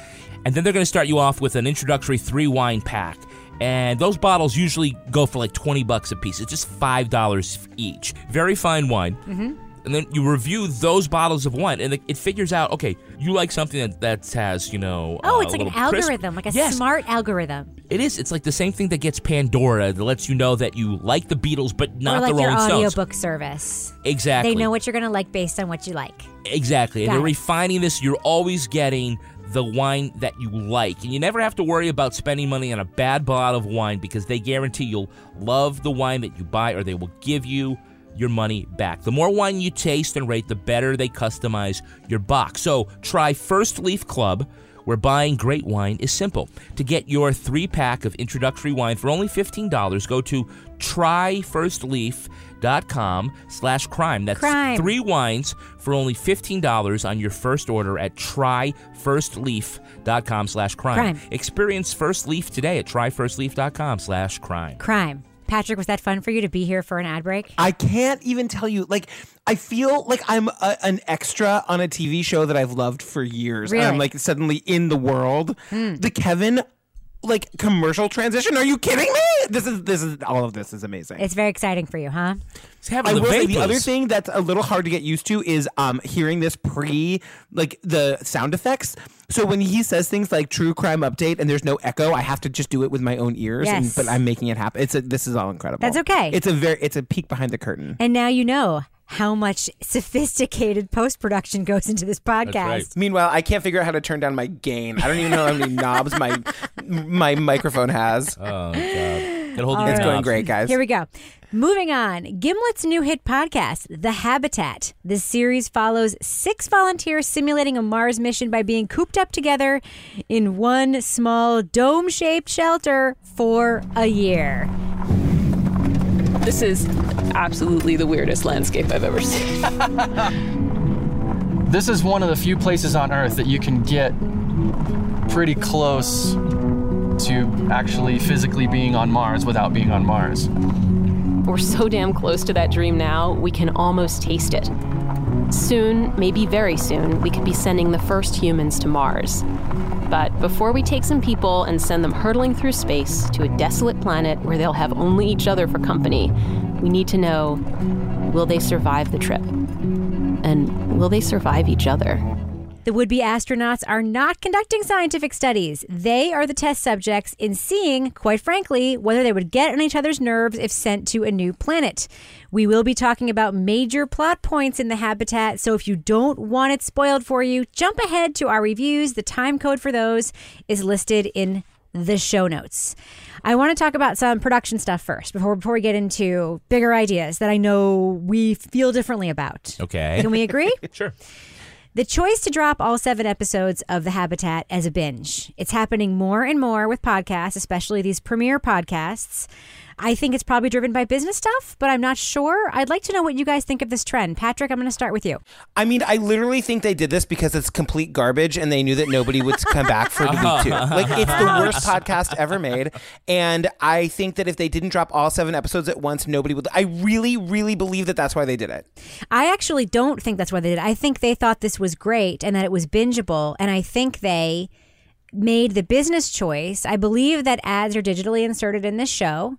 and then they're going to start you off with an introductory three wine pack. And those bottles usually go for like 20 bucks a piece. It's just $5 each. Very fine wine. Mm-hmm. And then you review those bottles of wine, and it, figures out, okay, you like something that, that has, you know. Oh, uh, it's like an crisp- algorithm, like a Yes, smart algorithm. It is. It's like the same thing that gets Pandora that lets you know that you like the Beatles, but not or like the your Rolling Stones. audiobook service. Exactly. They know what you're going to like based on what you like. Exactly. And Got they're it. refining this. You're always getting the wine that you like. And you never have to worry about spending money on a bad bottle of wine because they guarantee you'll love the wine that you buy or they will give you your money back. The more wine you taste and rate, the better they customize your box. So try First Leaf Club where buying great wine is simple. To get your three pack of introductory wine for only $15, go to tryfirstleaf.com slash crime. That's Crime. three wines for only $15 on your first order at tryfirstleaf.com slash crime. Experience First Leaf today at tryfirstleaf.com slash crime. Crime. Patrick, was that fun for you to be here for an ad break? I can't even tell you. Like, I feel like I'm a, an extra on a TV show that I've loved for years. And I'm like suddenly in the world. Hmm. The Kevin like commercial transition. Are you kidding me? This is this is all of this is amazing. It's very exciting for you, huh? I the will say the vapors. other thing that's a little hard to get used to is um hearing this pre like the sound effects. So when he says things like true crime update and there's no echo, I have to just do it with my own ears. And, Yes. but I'm making it happen. It's a, this is all incredible. That's okay. It's a very it's a peek behind the curtain. And now you know how much sophisticated post production goes into this podcast. right. Meanwhile, I can't figure out how to turn down my gain. I don't even know how many knobs my my microphone has. Oh, God. Get a hold it's your going great, guys. Here we go. Moving on, Gimlet's new hit podcast, The Habitat. This series follows six volunteers simulating a Mars mission by being cooped up together in one small dome shaped shelter for a year. This is absolutely the weirdest landscape I've ever seen. This is one of the few places on Earth that you can get pretty close to actually physically being on Mars without being on Mars. We're so damn close to that dream now, we can almost taste it. Soon, maybe very soon, we could be sending the first humans to Mars. But before we take some people and send them hurtling through space to a desolate planet where they'll have only each other for company, we need to know will they survive the trip? And will they survive each other? The would be astronauts are not conducting scientific studies. They are the test subjects in seeing, quite frankly, whether they would get on each other's nerves if sent to a new planet. We will be talking about major plot points in the habitat, so if you don't want it spoiled for you, jump ahead to our reviews. The time code for those is listed in the show notes. I want to talk about some production stuff first before before we get into bigger ideas that I know we feel differently about. Okay. Can we agree? Sure. The choice to drop all seven episodes of The Habitat as a binge. It's happening more and more with podcasts, especially these premiere podcasts. I think it's probably driven by business stuff, but I'm not sure. I'd like to know what you guys think of this trend. Patrick, I'm going to start with you. I mean, I literally think they did this because it's complete garbage and they knew that nobody would come back for the week two. Like, it's the worst podcast ever made. And I think that if they didn't drop all seven episodes at once, nobody would. I really, really believe that that's why they did it. I actually don't think that's why they did. it. I think they thought this was great and that it was bingeable. And I think they made the business choice. I believe that ads are digitally inserted in this show.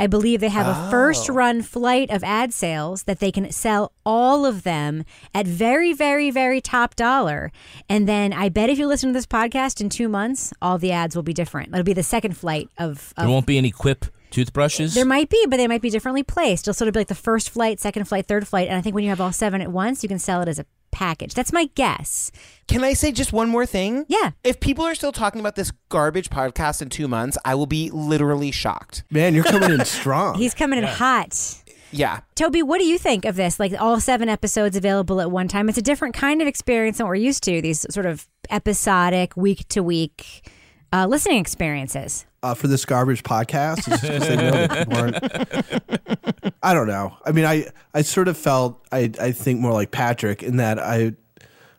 I believe they have a first oh. run flight of ad sales that they can sell all of them at very, very, very top dollar. And then I bet if you listen to this podcast in two months, all the ads will be different. It'll be the second flight of, There won't be any quip toothbrushes. there might be, but they might be differently placed. It'll sort of be like the first flight, second flight, third flight. And I think when you have all seven at once, you can sell it as a package. That's my guess. Can I say just one more thing? Yeah. If people are still talking about this garbage podcast in two months, I will be literally shocked. Man, you're coming in strong. He's coming in hot. Yeah. Toby, what do you think of this? Like all seven episodes available at one time. It's a different kind of experience than what we're used to, these sort of episodic, week to week uh, listening experiences. Uh, for this garbage podcast is they know that people aren't. I don't know. I mean, I I sort of felt I I think more like Patrick in that I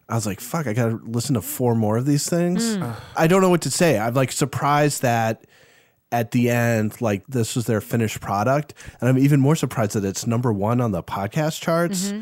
I was like, fuck, I got to listen to four more of these things. I don't know what to say. I'm like surprised that at the end, like this was their finished product, and I'm even more surprised that it's number one on the podcast charts.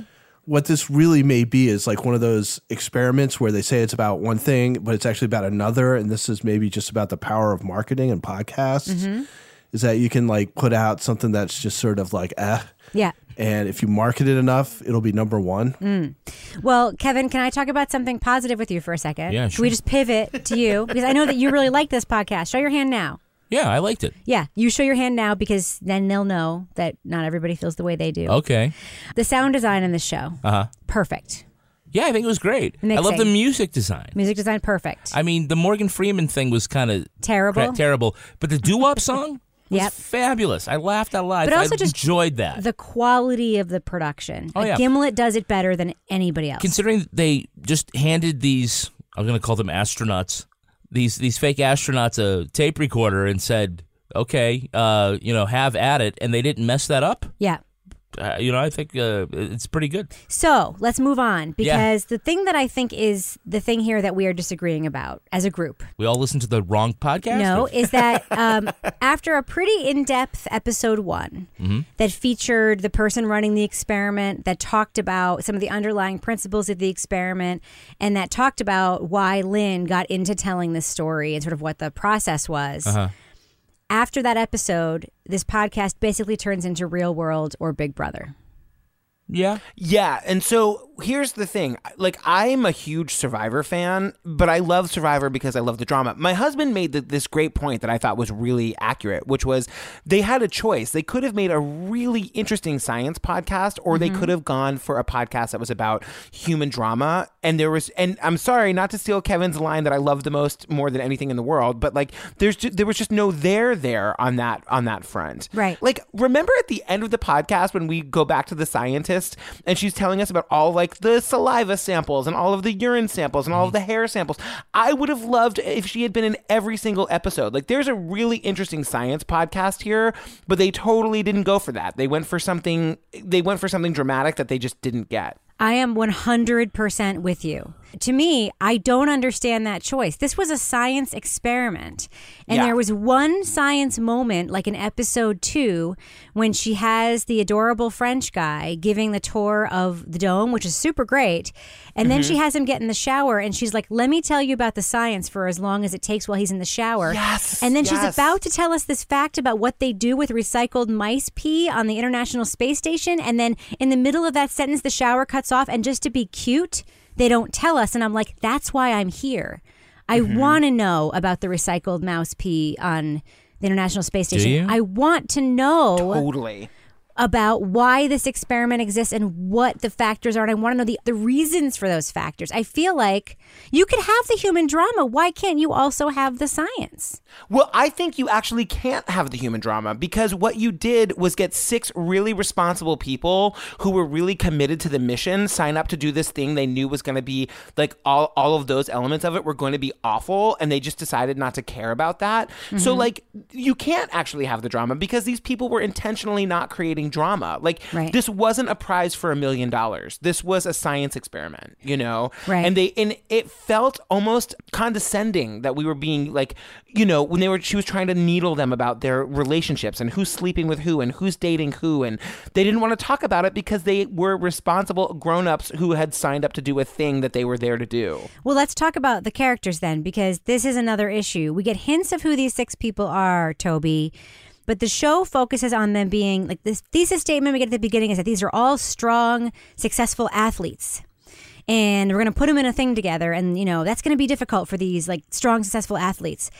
What this really may be is like one of those experiments where they say it's about one thing, but it's actually about another, and this is maybe just about the power of marketing and podcasts. Is that you can like put out something that's just sort of like eh, Yeah. and if you market it enough, it'll be number one. Well, Kevin, can I talk about something positive with you for a second? Yeah, Should we just pivot to you? Because I know that you really like this podcast. Show your hand now. Yeah, I liked it. Yeah, you show your hand now because then they'll know that not everybody feels the way they do. Okay. The sound design in the show, Uh huh. perfect. Yeah, I think it was great. I love the music design. Music design, perfect. I mean, the Morgan Freeman thing was kind of Terrible. terrible, but the doo wop song, was Yep. fabulous. I laughed out loud. But I also just enjoyed that. The quality of the production. Oh, Like, yeah. Gimlet does it better than anybody else. Considering they just handed these, I'm going to call them astronauts, these these fake astronauts a tape recorder and said, "Okay, uh, you know, have at it," and they didn't mess that up. yeah. Uh, you know, I think uh, it's pretty good. So let's move on Yeah. because the thing that I think is the thing here that we are disagreeing about as a group. We all listen to the wrong podcast. No, is that um, after a pretty in depth episode one Mm-hmm. that featured the person running the experiment, that talked about some of the underlying principles of the experiment, and that talked about why Lynn got into telling this story and sort of what the process was. Uh-huh. After that episode, this podcast basically turns into Real World or Big Brother. yeah, Yeah, and so here's the thing. Like I'm a huge Survivor fan, but I love Survivor because I love the drama. My husband made th this great point that I thought was really accurate, which was they had a choice. They could have made a really interesting science podcast or they mm-hmm. could have gone for a podcast that was about human drama and there was and I'm sorry not to steal Kevin's line that I love the most more than anything in the world, but like there's ju- there was just no there there on that on that front. Right. Like remember at the end of the podcast when we go back to the scientist and she's telling us about all like the saliva samples and all of the urine samples and all of mhm. the hair samples. I would have loved if she had been in every single episode. Like there's a really interesting science podcast here, but they totally didn't go for that. They went for something they went for something dramatic that they just didn't get. I am 100% with you. To me, I don't understand that choice. This was a science experiment. And Yeah. there was one science moment, like in episode two, when she has the adorable French guy giving the tour of the dome, which is super great. And then she has him get in the shower and she's like, let me tell you about the science for as long as it takes while he's in the shower. Yes, And then she's about to tell us this fact about what they do with recycled mice pee on the International Space Station. And then in the middle of that sentence, the shower cuts off. And just to be cute, they don't tell us. And I'm like, that's why I'm here. I Mm-hmm. want to know about the recycled mouse pee on the International Space Station. I want to know Totally. About why this experiment exists and what the factors are. And I want to know the, the reasons for those factors. I feel like you could have the human drama. Why can't you also have the science? Well, I think you actually can't have the human drama because what you did was get six really responsible people who were really committed to the mission sign up to do this thing they knew was going to be like all, all of those elements of it were going to be awful and they just decided not to care about that. So mm-hmm. like you can't actually have the drama because these people were intentionally not creating drama. Like Right. this wasn't a prize for a million dollars. This was a science experiment, you know? Right. And they and it felt almost condescending that we were being like you know when they were she was trying to needle them about their relationships and who's sleeping with who and who's dating who and they didn't want to talk about it because they were responsible grown-ups who had signed up to do a thing that they were there to do Well, let's talk about the characters then, because this is another issue. We get hints of who these six people are, Toby, but the show focuses on them being like this thesis statement we get at the beginning is that these are all strong, successful athletes. And we're going to put them in a thing together. And, you know, that's going to be difficult for these like strong, successful athletes.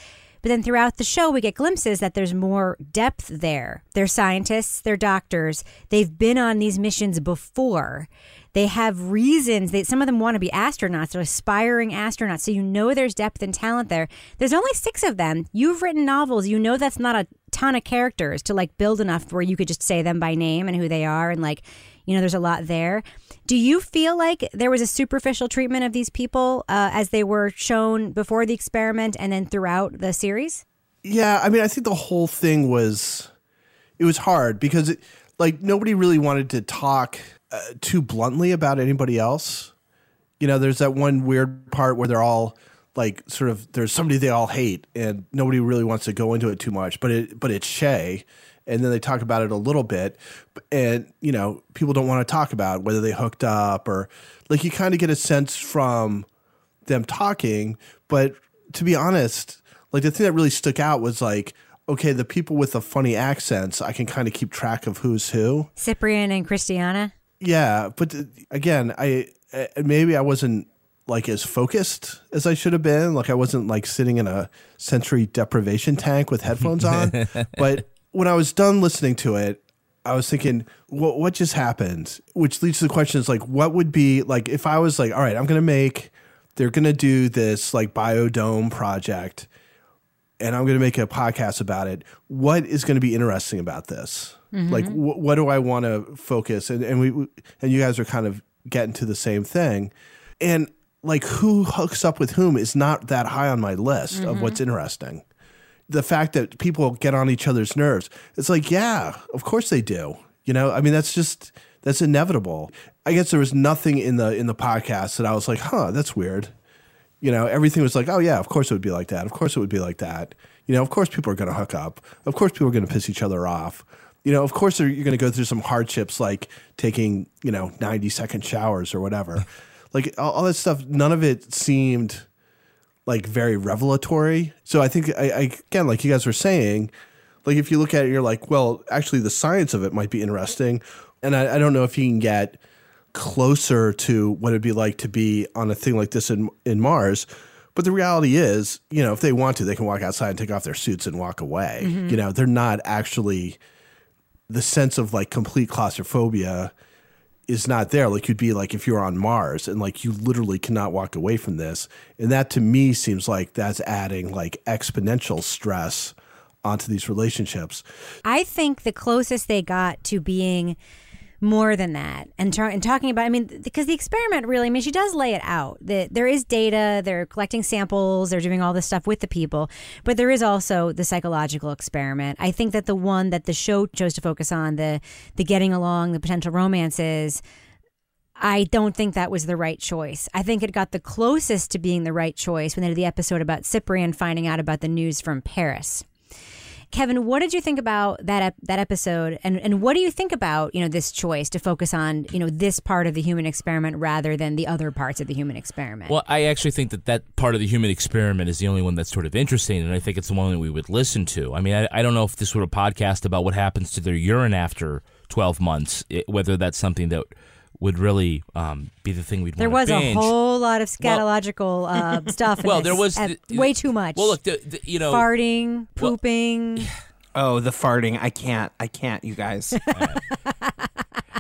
But then throughout the show, we get glimpses that there's more depth there. They're scientists, they're doctors, they've been on these missions before. They have reasons. They, some of them want to be astronauts. They're aspiring astronauts. So you know there's depth and talent there. There's only six of them. You've written novels. You know that's not a ton of characters to like build enough where you could just say them by name and who they are. And like, you know, there's a lot there. Do you feel like there was a superficial treatment of these people uh, as they were shown before the experiment and then throughout the series? Yeah, I mean, I think the whole thing was it was hard because it, like nobody really wanted to talk uh, too bluntly about anybody else. You know, there's that one weird part where they're all like sort of there's somebody they all hate and nobody really wants to go into it too much, but it but it's Shay and then they talk about it a little bit and you know, people don't want to talk about whether they hooked up or like you kind of get a sense from them talking, but to be honest, like the thing that really stuck out was like, okay, the people with the funny accents, I can kind of keep track of who's who. Cyprien and Christiana? Yeah, but uh, again, I uh, maybe I wasn't like as focused as I should have been. Like I wasn't like sitting in a sensory deprivation tank with headphones on. but when I was done listening to it, I was thinking, what what just happened? Which leads to the question is like, what would be like if I was like, all right, I'm gonna make, they're gonna do this like biodome project. and I'm going to make a podcast about it. What is going to be interesting about this? Mm-hmm. Like, wh- what do I want to focus? And and we and you guys are kind of getting to the same thing, and like who hooks up with whom is not that high on my list of what's mm-hmm. interesting. The fact that people get on each other's nerves, it's like, yeah, of course they do. You know, I mean, that's just that's inevitable. I guess there was nothing in the in the podcast that I was like, huh, that's weird. You know, everything was like, oh yeah, of course it would be like that. Of course it would be like that. You know, of course people are going to hook up. Of course people are going to piss each other off. You know, of course you're going to go through some hardships like taking, you know, 90 second showers or whatever. Like all, all that stuff, none of it seemed like very revelatory. So I think, I, I, again, like you guys were saying, like if you look at it, you're like, well, actually the science of it might be interesting. And I, I don't know if you can get closer to what it'd be like to be on a thing like this in in Mars. But the reality is, you know, if they want to, they can walk outside and take off their suits and walk away. Mm-hmm. You know, they're not actually the sense of like complete claustrophobia is not there. Like you'd be like if you're on Mars and like you literally cannot walk away from this. And that to me seems like that's adding like exponential stress onto these relationships. I think the closest they got to being more than that and, tra- and talking about i mean because the experiment really i mean she does lay it out that there is data they're collecting samples they're doing all this stuff with the people but there is also the psychological experiment i think that the one that the show chose to focus on the the getting along the potential romances I don't think that was the right choice. I think it got the closest to being the right choice when they did the episode about Cyprien finding out about the news from Paris. Kevin, what did you think about that that episode, and and what do you think about you know this choice to focus on you know this part of the human experiment rather than the other parts of the human experiment? Well, I actually think that that part of the human experiment is the only one that's sort of interesting, and I think it's the one that we would listen to. I mean, I, I don't know if this were a podcast about what happens to their urine after 12 months, it, whether that's something that would really um, be the thing we'd there want was to binge. a whole lot of scatological uh, stuff. Well, this, there was the- way too much. Well, look, the, the, you know, farting, pooping. Oh, the farting. I can't. I can't, you guys.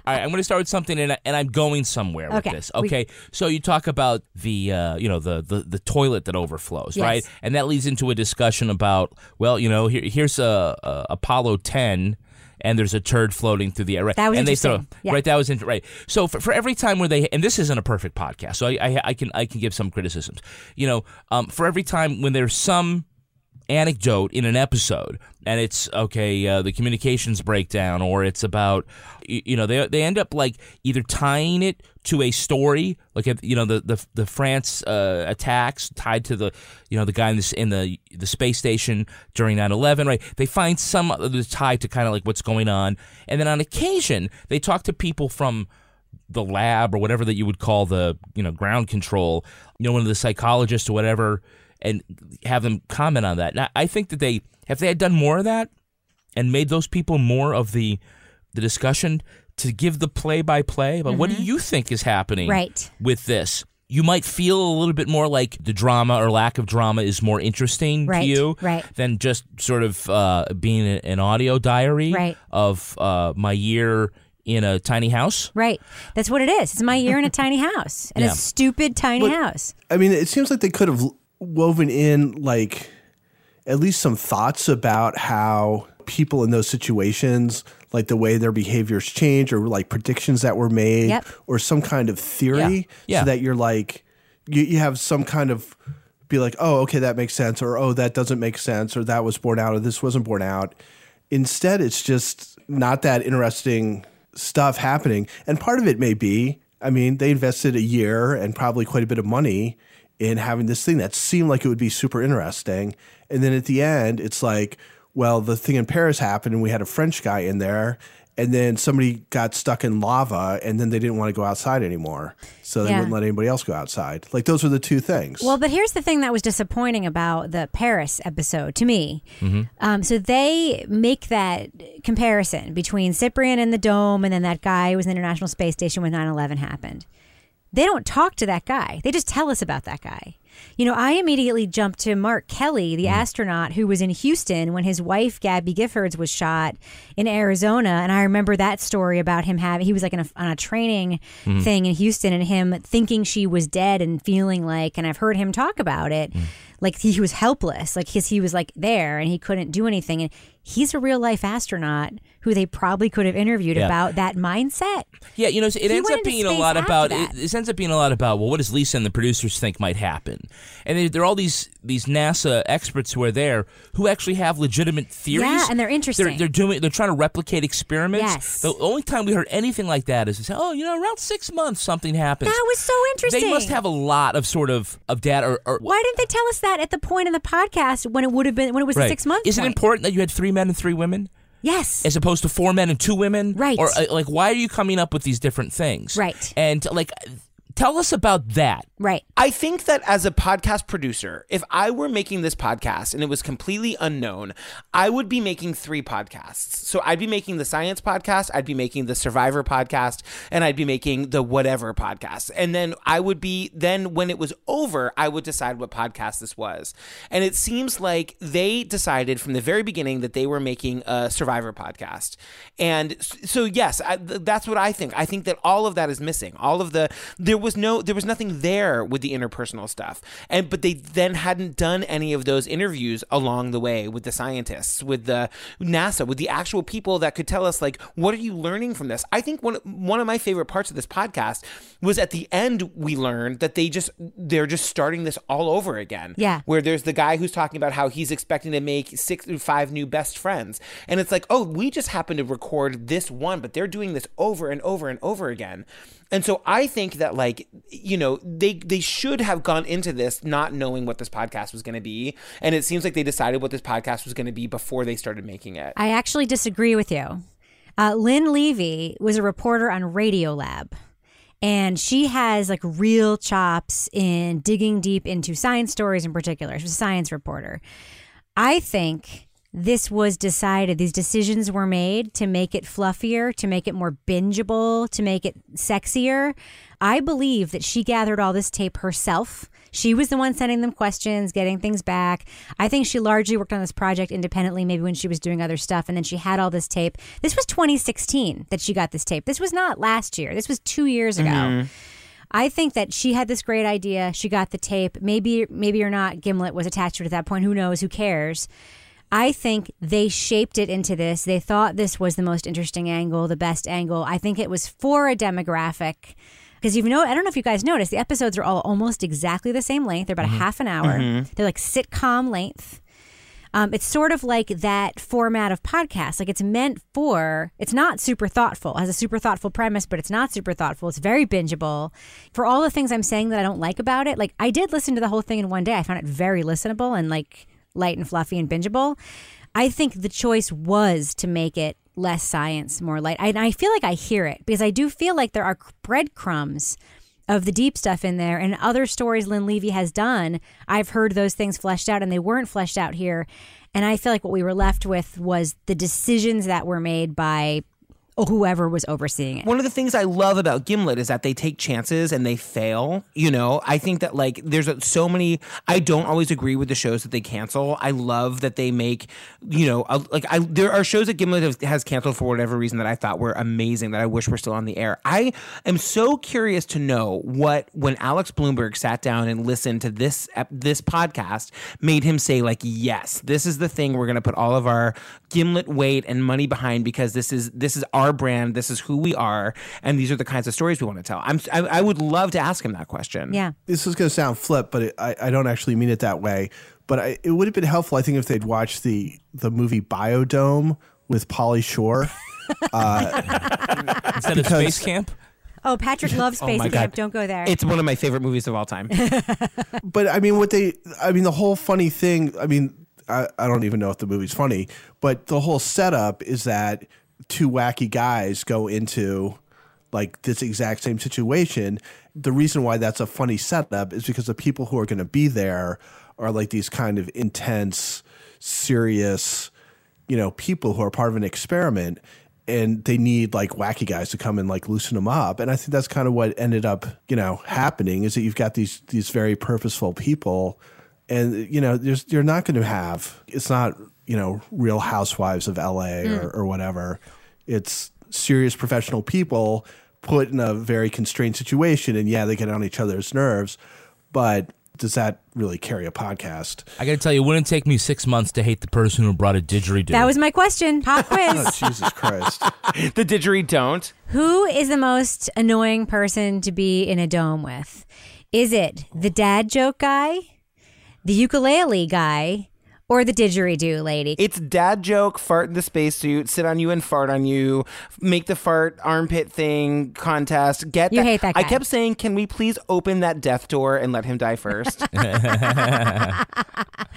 All right, I'm going to start with something, and, I, and I'm going somewhere with Okay, this. we- Okay, so you talk about the uh, you know the, the the toilet that overflows, Yes. right? And that leads into a discussion about well, you know, here, here's a, a Apollo 10. And there's a turd floating through the air. Right? That was and they interesting. throw, Yeah. Right, that was inter- right. So for, for every time where they and this isn't a perfect podcast, so I, I, I can I can give some criticisms. You know, um, for every time when there's some anecdote in an episode and it's okay uh, the communications breakdown or it's about you, you know they they end up like either tying it to a story like you know the the, the France uh, attacks tied to the you know the guy in this in the the space station during 9/11 right? They find some other tied to kind of like what's going on. And then on occasion they talk to people from the lab or whatever that you would call the you know ground control you know one of the psychologists or whatever and have them comment on that. Now, I think that they if they had done more of that and made those people more of the the discussion to give the play by play about what do you think is happening Mm-hmm. Right. with this. You might feel a little bit more like the drama or lack of drama is more interesting Right, to you right. than just sort of uh, being an audio diary Right. of uh, my year in a tiny house. Right. That's what it is. It's my year in a tiny house, in Yeah. a stupid tiny But- house. I mean, it seems like they could have woven in like at least some thoughts about how people in those situations, like the way their behaviors change, or like predictions that were made, Yep. or some kind of theory, Yeah. Yeah. so that you're like, you, you have some kind of be like, oh, okay, that makes sense, or oh, that doesn't make sense, or that was born out, or this wasn't born out. Instead, it's just not that interesting stuff happening. And part of it may be, I mean, they invested a year and probably quite a bit of money in having this thing that seemed like it would be super interesting. And then at the end, it's like, well, the thing in Paris happened and we had a French guy in there. And then somebody got stuck in lava and then they didn't want to go outside anymore. So they Yeah. wouldn't let anybody else go outside. Like those are the two things. Well, but here's the thing that was disappointing about the Paris episode to me. Mm-hmm. Um, so they make that comparison between Cyprien and the dome and then that guy who was in the International Space Station when 9 11 happened. They don't talk to that guy, they just tell us about that guy. You know, I immediately jumped to Mark Kelly, the mm. astronaut who was in Houston when his wife, Gabby Giffords, was shot in Arizona. And I remember that story about him having, he was like in a, on a training mm. thing in Houston and him thinking she was dead and feeling like, and I've heard him talk about it, mm. Like he, he was helpless, like his he was like there and he couldn't do anything. And he's a real life astronaut who they probably could have interviewed Yeah. about that mindset. Yeah, you know, it He ends up being a lot about it, it ends up being a lot about well, what does Lisa and the producers think might happen, and there- there are all these these NASA experts who are there who actually have legitimate theories. Yeah, and they're They're, interesting. they're doing they're trying to replicate experiments. Yes. The only time we heard anything like that is to say, oh, you know, around six months something happens. That was so interesting. They must have a lot of sort of of data. Or, or Why didn't they tell us that at the point in the podcast when it would have been when it was right. six months? Is it important that you had three men and three women? Yes. as opposed to four men and two women Right. or uh, like why are you coming up with these different things Right. and like tell us about that right. I think that as a podcast producer, if I were making this podcast and it was completely unknown, I would be making three podcasts. So I'd be making the science podcast, I'd be making the survivor podcast, and I'd be making the whatever podcast. And then I would be, then when it was over, I would decide what podcast this was. And it seems like they decided from the very beginning that they were making a survivor podcast. And so, yes, I, th- that's what I think. I think that all of that is missing. All of the, there was no, there was nothing there with the interpersonal stuff. And, but they then hadn't done any of those interviews along the way with the scientists, with the NASA, with the actual people that could tell us, like, what are you learning from this? I think one, one of my favorite parts of this podcast was at the end, we learned that they just, they're just starting this all over again Yeah. where there's the guy who's talking about how he's expecting to make six or five new best friends. And it's like, oh, we just happen to record this one, but they're doing this over and over and over again. And so I think that like, you know, they they should have gone into this not knowing what this podcast was going to be. And it seems like they decided what this podcast was going to be before they started making it. I actually disagree with you. Uh, Lynn Levy was a reporter on Radiolab, and she has like real chops in digging deep into science stories in particular. She's a science reporter. I think this was decided, these decisions were made to make it fluffier, to make it more bingeable, to make it sexier. I believe that she gathered all this tape herself. She was the one sending them questions, getting things back. I think she largely worked on this project independently, maybe when she was doing other stuff. And then she had all this tape. This was 2016 that she got this tape. This was not last year. This was two years ago. Mm-hmm. I think that she had this great idea. She got the tape. Maybe, maybe or not, Gimlet was attached to it at that point. Who knows? Who cares? I think they shaped it into this. They thought this was the most interesting angle, the best angle. I think it was for a demographic. Because you know, I don't know if you guys noticed, the episodes are all almost exactly the same length. They're about a half an hour. They're like sitcom length. Um, it's sort of like that format of podcast. Like it's meant for, it's not super thoughtful. It has a super thoughtful premise, but it's not super thoughtful. It's very bingeable. For all the things I'm saying that I don't like about it, like I did listen to the whole thing in one day. I found it very listenable and like light and fluffy and bingeable. I think the choice was to make it less science, more light. And I feel like I hear it because I do feel like there are breadcrumbs of the deep stuff in there and other stories Lynn Levy has done. I've heard those things fleshed out and they weren't fleshed out here. And I feel like what we were left with was the decisions that were made by whoever was overseeing it. One of the things I love about Gimlet is that they take chances and they fail. You know, I think that like there's so many. I don't always agree with the shows that they cancel. I love that they make. You know, a, like I there are shows that Gimlet has, has canceled for whatever reason that I thought were amazing that I wish were still on the air. I am so curious to know what when Alex Blumberg sat down and listened to this this podcast made him say like yes this is the thing we're going to put all of our Gimlet weight and money behind because this is this is our brand this is who we are and these are the kinds of stories we want to tell. I'm I, I would love to ask him that question. Yeah. this is going to sound flip, but it, I, I don't actually mean it that way. But I, it would have been helpful, I think, if they'd watched the the movie Biodome with Pauly Shore. Uh, instead of space camp Oh, Patrick loves oh Space my Camp. Don't go there. It's one of my favorite movies of all time. but I mean, what they, I mean, the whole funny thing, I mean, I, I don't even know if the movie's funny, but the whole setup is that two wacky guys go into like this exact same situation. The reason why that's a funny setup is because the people who are going to be there are like these kind of intense, serious, you know, people who are part of an experiment and they need like wacky guys to come and like loosen them up. And I think that's kind of what ended up, you know, happening is that you've got these these very purposeful people and you know, there's you're not going to have it's not, you know, real housewives of LA or, mm. or whatever. It's serious professional people put in a very constrained situation and yeah, they get on each other's nerves, but does that really carry a podcast? I got to tell you, it wouldn't take me six months to hate the person who brought a didgeridoo. That was my question. Pop quiz. Oh, Jesus Christ. The didgeridoo. Don't. Who is the most annoying person to be in a dome with? Is it the dad joke guy, the ukulele guy, or the didgeridoo lady? It's dad joke, fart in the spacesuit, sit on you and fart on you, make the fart armpit thing contest. Get You that. hate that I kept saying, can we please open that death door and let him die first?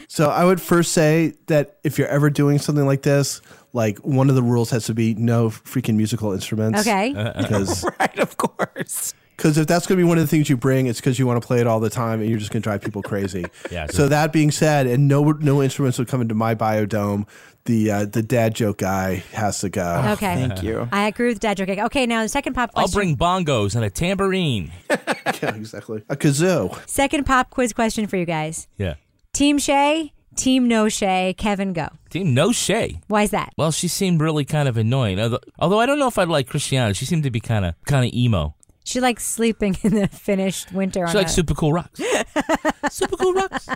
So I would first say that if you're ever doing something like this, like one of the rules has to be no freaking musical instruments. Okay. Because right, of course. Because if that's going to be one of the things you bring, it's because you want to play it all the time, and you're just going to drive people crazy. Yeah, So that being said, and no no instruments would come into my biodome. The uh, the dad joke guy has to go. Okay. Thank you. I agree with dad joke. guy. Okay, now the second pop I'll question. bring bongos and a tambourine. yeah, exactly. A kazoo. Second pop quiz question for you guys. Yeah. Team Shay, Team No Shay. Kevin, go. Team No Shay. Why is that? Well, she seemed really kind of annoying. Although, although I don't know if I'd like Christiana. She seemed to be kind of kind of emo. She likes sleeping in the finished winter. She on likes a- super cool rocks. super cool rocks.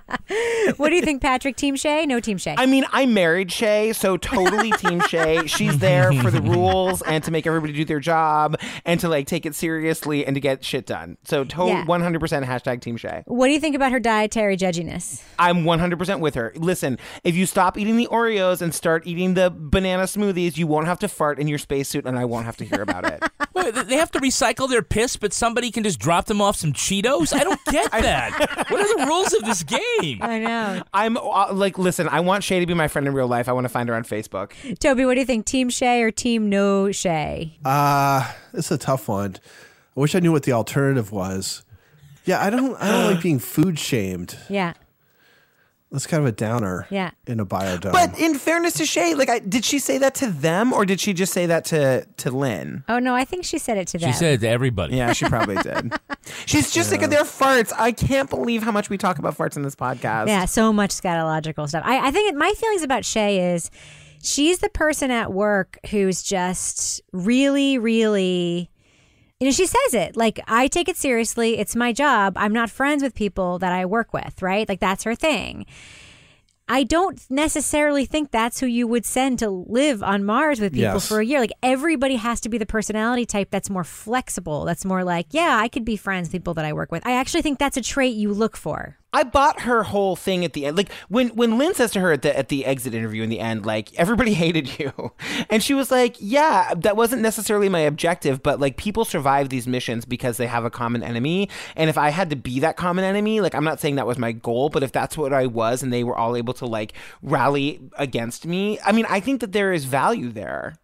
What do you think, Patrick? Team Shay? No Team Shay. I mean, I married Shay, so totally Team Shay. She's there for the rules and to make everybody do their job and to like take it seriously and to get shit done. So total Yeah. 100% hashtag Team Shay. what do you think about her dietary judginess? I'm 100% with her. Listen, if you stop eating the Oreos and start eating the banana smoothies, you won't have to fart in your spacesuit and I won't have to hear about it. Wait, they have to recycle their piss, but somebody can just drop them off some Cheetos? I don't get that. what are the rules of this game? I know. I'm uh, like, listen, I want Shay to be my friend in real life. I want to find her on Facebook. Toby, what do you think? Team Shay or Team No Shay? Uh, it's a tough one. I wish I knew what the alternative was. Yeah, I don't. I don't like being food shamed. Yeah. That's kind of a downer. Yeah. In a biodome. But in fairness to Shay, like, I, did she say that to them or did she just say that to to Lynn? Oh no, I think she said it to them. She said it to everybody. Yeah, she probably did. She's just sick of their farts. I can't believe how much we talk about farts in this podcast. Yeah, so much scatological stuff. I, I think it, my feelings about Shay is she's the person at work who's just really, really. You know, she says it like, I take it seriously. It's my job. I'm not friends with people that I work with, right? Like, that's her thing. I don't necessarily think that's who you would send to live on Mars with people Yes. for a year. Like everybody has to be the personality type that's more flexible. That's more like, yeah, I could be friends with people that I work with. I actually think that's a trait you look for. I bought her whole thing at the end. Like when when Lynn says to her at the at the exit interview in the end, like everybody hated you, and she was like, "Yeah, that wasn't necessarily my objective, but like people survive these missions because they have a common enemy, and if I had to be that common enemy, like I'm not saying that was my goal, but if that's what I was, and they were all able to like rally against me, I mean, I think that there is value there."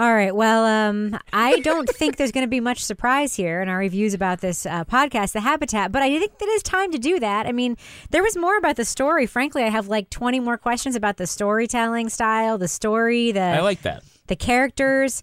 All right. Well, um, I don't think there's going to be much surprise here in our reviews about this uh, podcast, The Habitat, but I think it is time to do that. I mean, there was more about the story. Frankly, I have like 20 more questions about the storytelling style, the story, the I like that. the characters.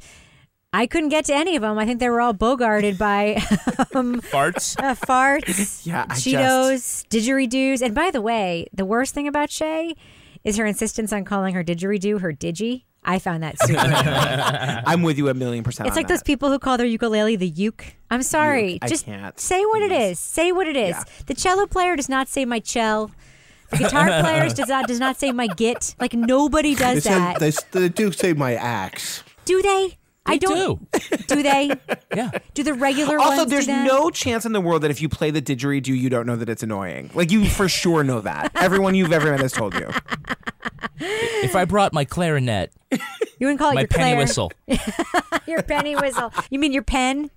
I couldn't get to any of them. I think they were all bogarted by um, Farts. uh, farts, Yeah, I Cheetos, didgeridoos. And by the way, the worst thing about Shay is her insistence on calling her didgeridoo her digi. I found that super annoying. I'm with you a million percent. It's on like those that. people who call their ukulele the uke. I'm sorry. Uke. I Just can't. say what it is. Say what it is. Yeah. The cello player does not say my chell. The guitar player does not does not say my git. Like nobody they, does said, that. they, they do say my axe. do they? I don't. Do do they? Yeah. Do the regular Also, ones do there's that? no chance in the world that if you play the didgeridoo, you don't know that it's annoying. Like you for sure know that. Everyone you've ever met has told you. If I brought my clarinet, You wouldn't call it my your penny Claire. whistle. Your penny whistle. You mean your pen?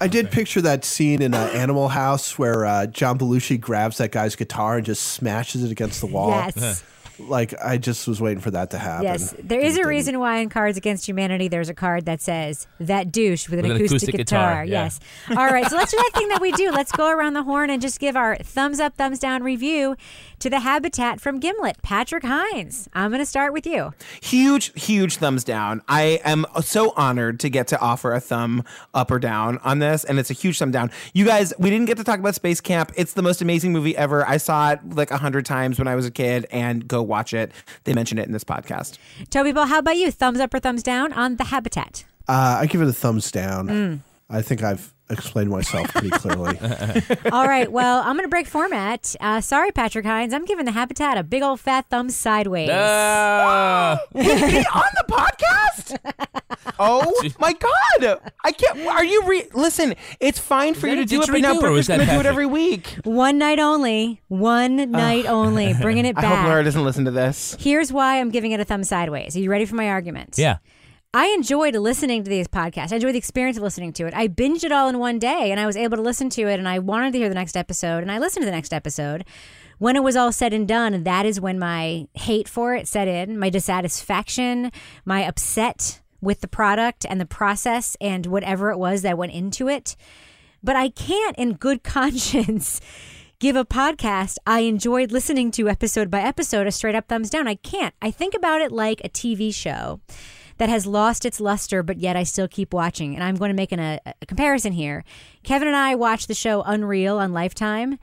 I did picture that scene in uh, Animal House where uh, John Belushi grabs that guy's guitar and just smashes it against the wall. Yes. Like I just was waiting for that to happen. Yes, there is a reason why in Cards Against Humanity there's a card that says that douche with an, With an acoustic, acoustic guitar. guitar, yeah. Yes. All right, so let's do that thing that we do. Let's go around the horn and just give our thumbs up, thumbs down review to the Habitat from Gimlet. Patrick Hinds, I'm going to start with you. Huge, huge thumbs down. I am so honored to get to offer a thumb up or down on this, and it's a huge thumb down. You guys, we didn't get to talk about Space Camp. It's the most amazing movie ever. I saw it like a hundred times when I was a kid, and go watch it. They mentioned it in this podcast. Toby Ball, how about you? Thumbs up or thumbs down on the Habitat? Uh, I give it a thumbs down. Mm. I think I've explained myself pretty clearly. All right. Well, I'm going to break format. Uh, sorry, Patrick Hinds. I'm giving the habitat a big old fat thumb sideways. He on the podcast? Oh my god! I can't. Are you re? Listen, it's fine for you to do it, but now didgeridoo or Brooke going to do it every week. One night only. One night only. Bringing it I back. hope Lara doesn't listen to this. Here's why I'm giving it a thumb sideways. Are you ready for my argument? Yeah. I enjoyed listening to these podcasts. I enjoyed the experience of listening to it. I binged it all in one day and I was able to listen to it and I wanted to hear the next episode and I listened to the next episode. When it was all said and done, that is when my hate for it set in, my dissatisfaction, my upset with the product and the process and whatever it was that went into it. But I can't, in good conscience, give a podcast I enjoyed listening to episode by episode a straight up thumbs down. I can't. I think about it like a TV show that has lost its luster, but yet I still keep watching. And I'm going to make an, a, a comparison here. Kevin and I watched the show Unreal on Lifetime.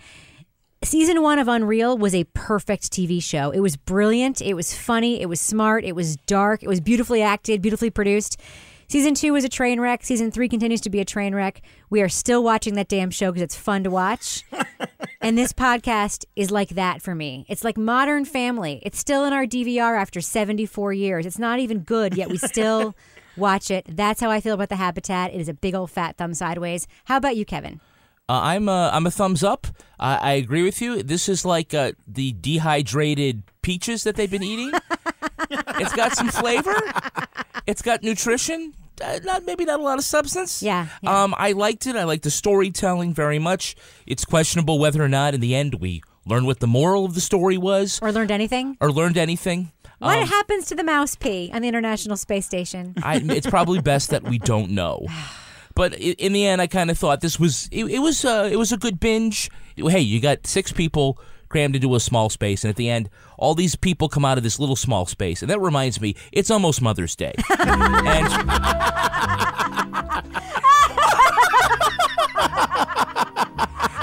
Season one of Unreal was a perfect TV show. It was brilliant. It was funny. It was smart. It was dark. It was beautifully acted, beautifully produced. Season two was a train wreck. Season three continues to be a train wreck. We are still watching that damn show because it's fun to watch. and this podcast is like that for me. It's like Modern Family. It's still in our DVR after 74 years. It's not even good, yet we still watch it. That's how I feel about The Habitat. It is a big old fat thumb sideways. How about you, Kevin? Uh, I'm a, I'm a thumbs up. I I agree with you. This is like uh, the dehydrated peaches that they've been eating. it's got some flavor. It's got nutrition. Uh, not maybe not a lot of substance. Yeah, yeah. Um, I liked it. I liked the storytelling very much. It's questionable whether or not in the end we learn what the moral of the story was Or learned anything? or learned anything. What Um, happens to the mouse pee on the International Space Station? I, it's probably best that we don't know. But in the end, I kind of thought this was it, it was uh, it was a good binge. Hey, you got six people crammed into a small space, and at the end, all these people come out of this little small space, and that reminds me, it's almost Mother's Day, and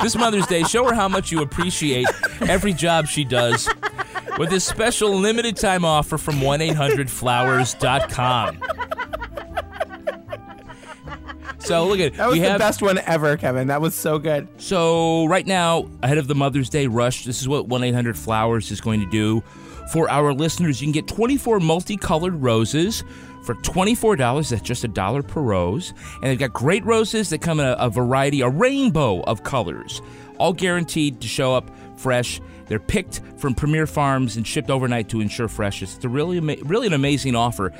this Mother's Day, show her how much you appreciate every job she does with this special limited time offer from 1-800-Flowers.com. So look at That was we the have best one ever, Kevin. That was so good. so right now ahead of the Mother's Day rush, this is what 1-800-Flowers is going to do for our listeners. You can get 24 multicolored roses for $24. That's just a dollar per rose. And they've got great roses that come in a, a variety, a rainbow of colors, all guaranteed to show up fresh. They're picked from premier farms and shipped overnight to ensure freshness. It's a really, really an amazing offer.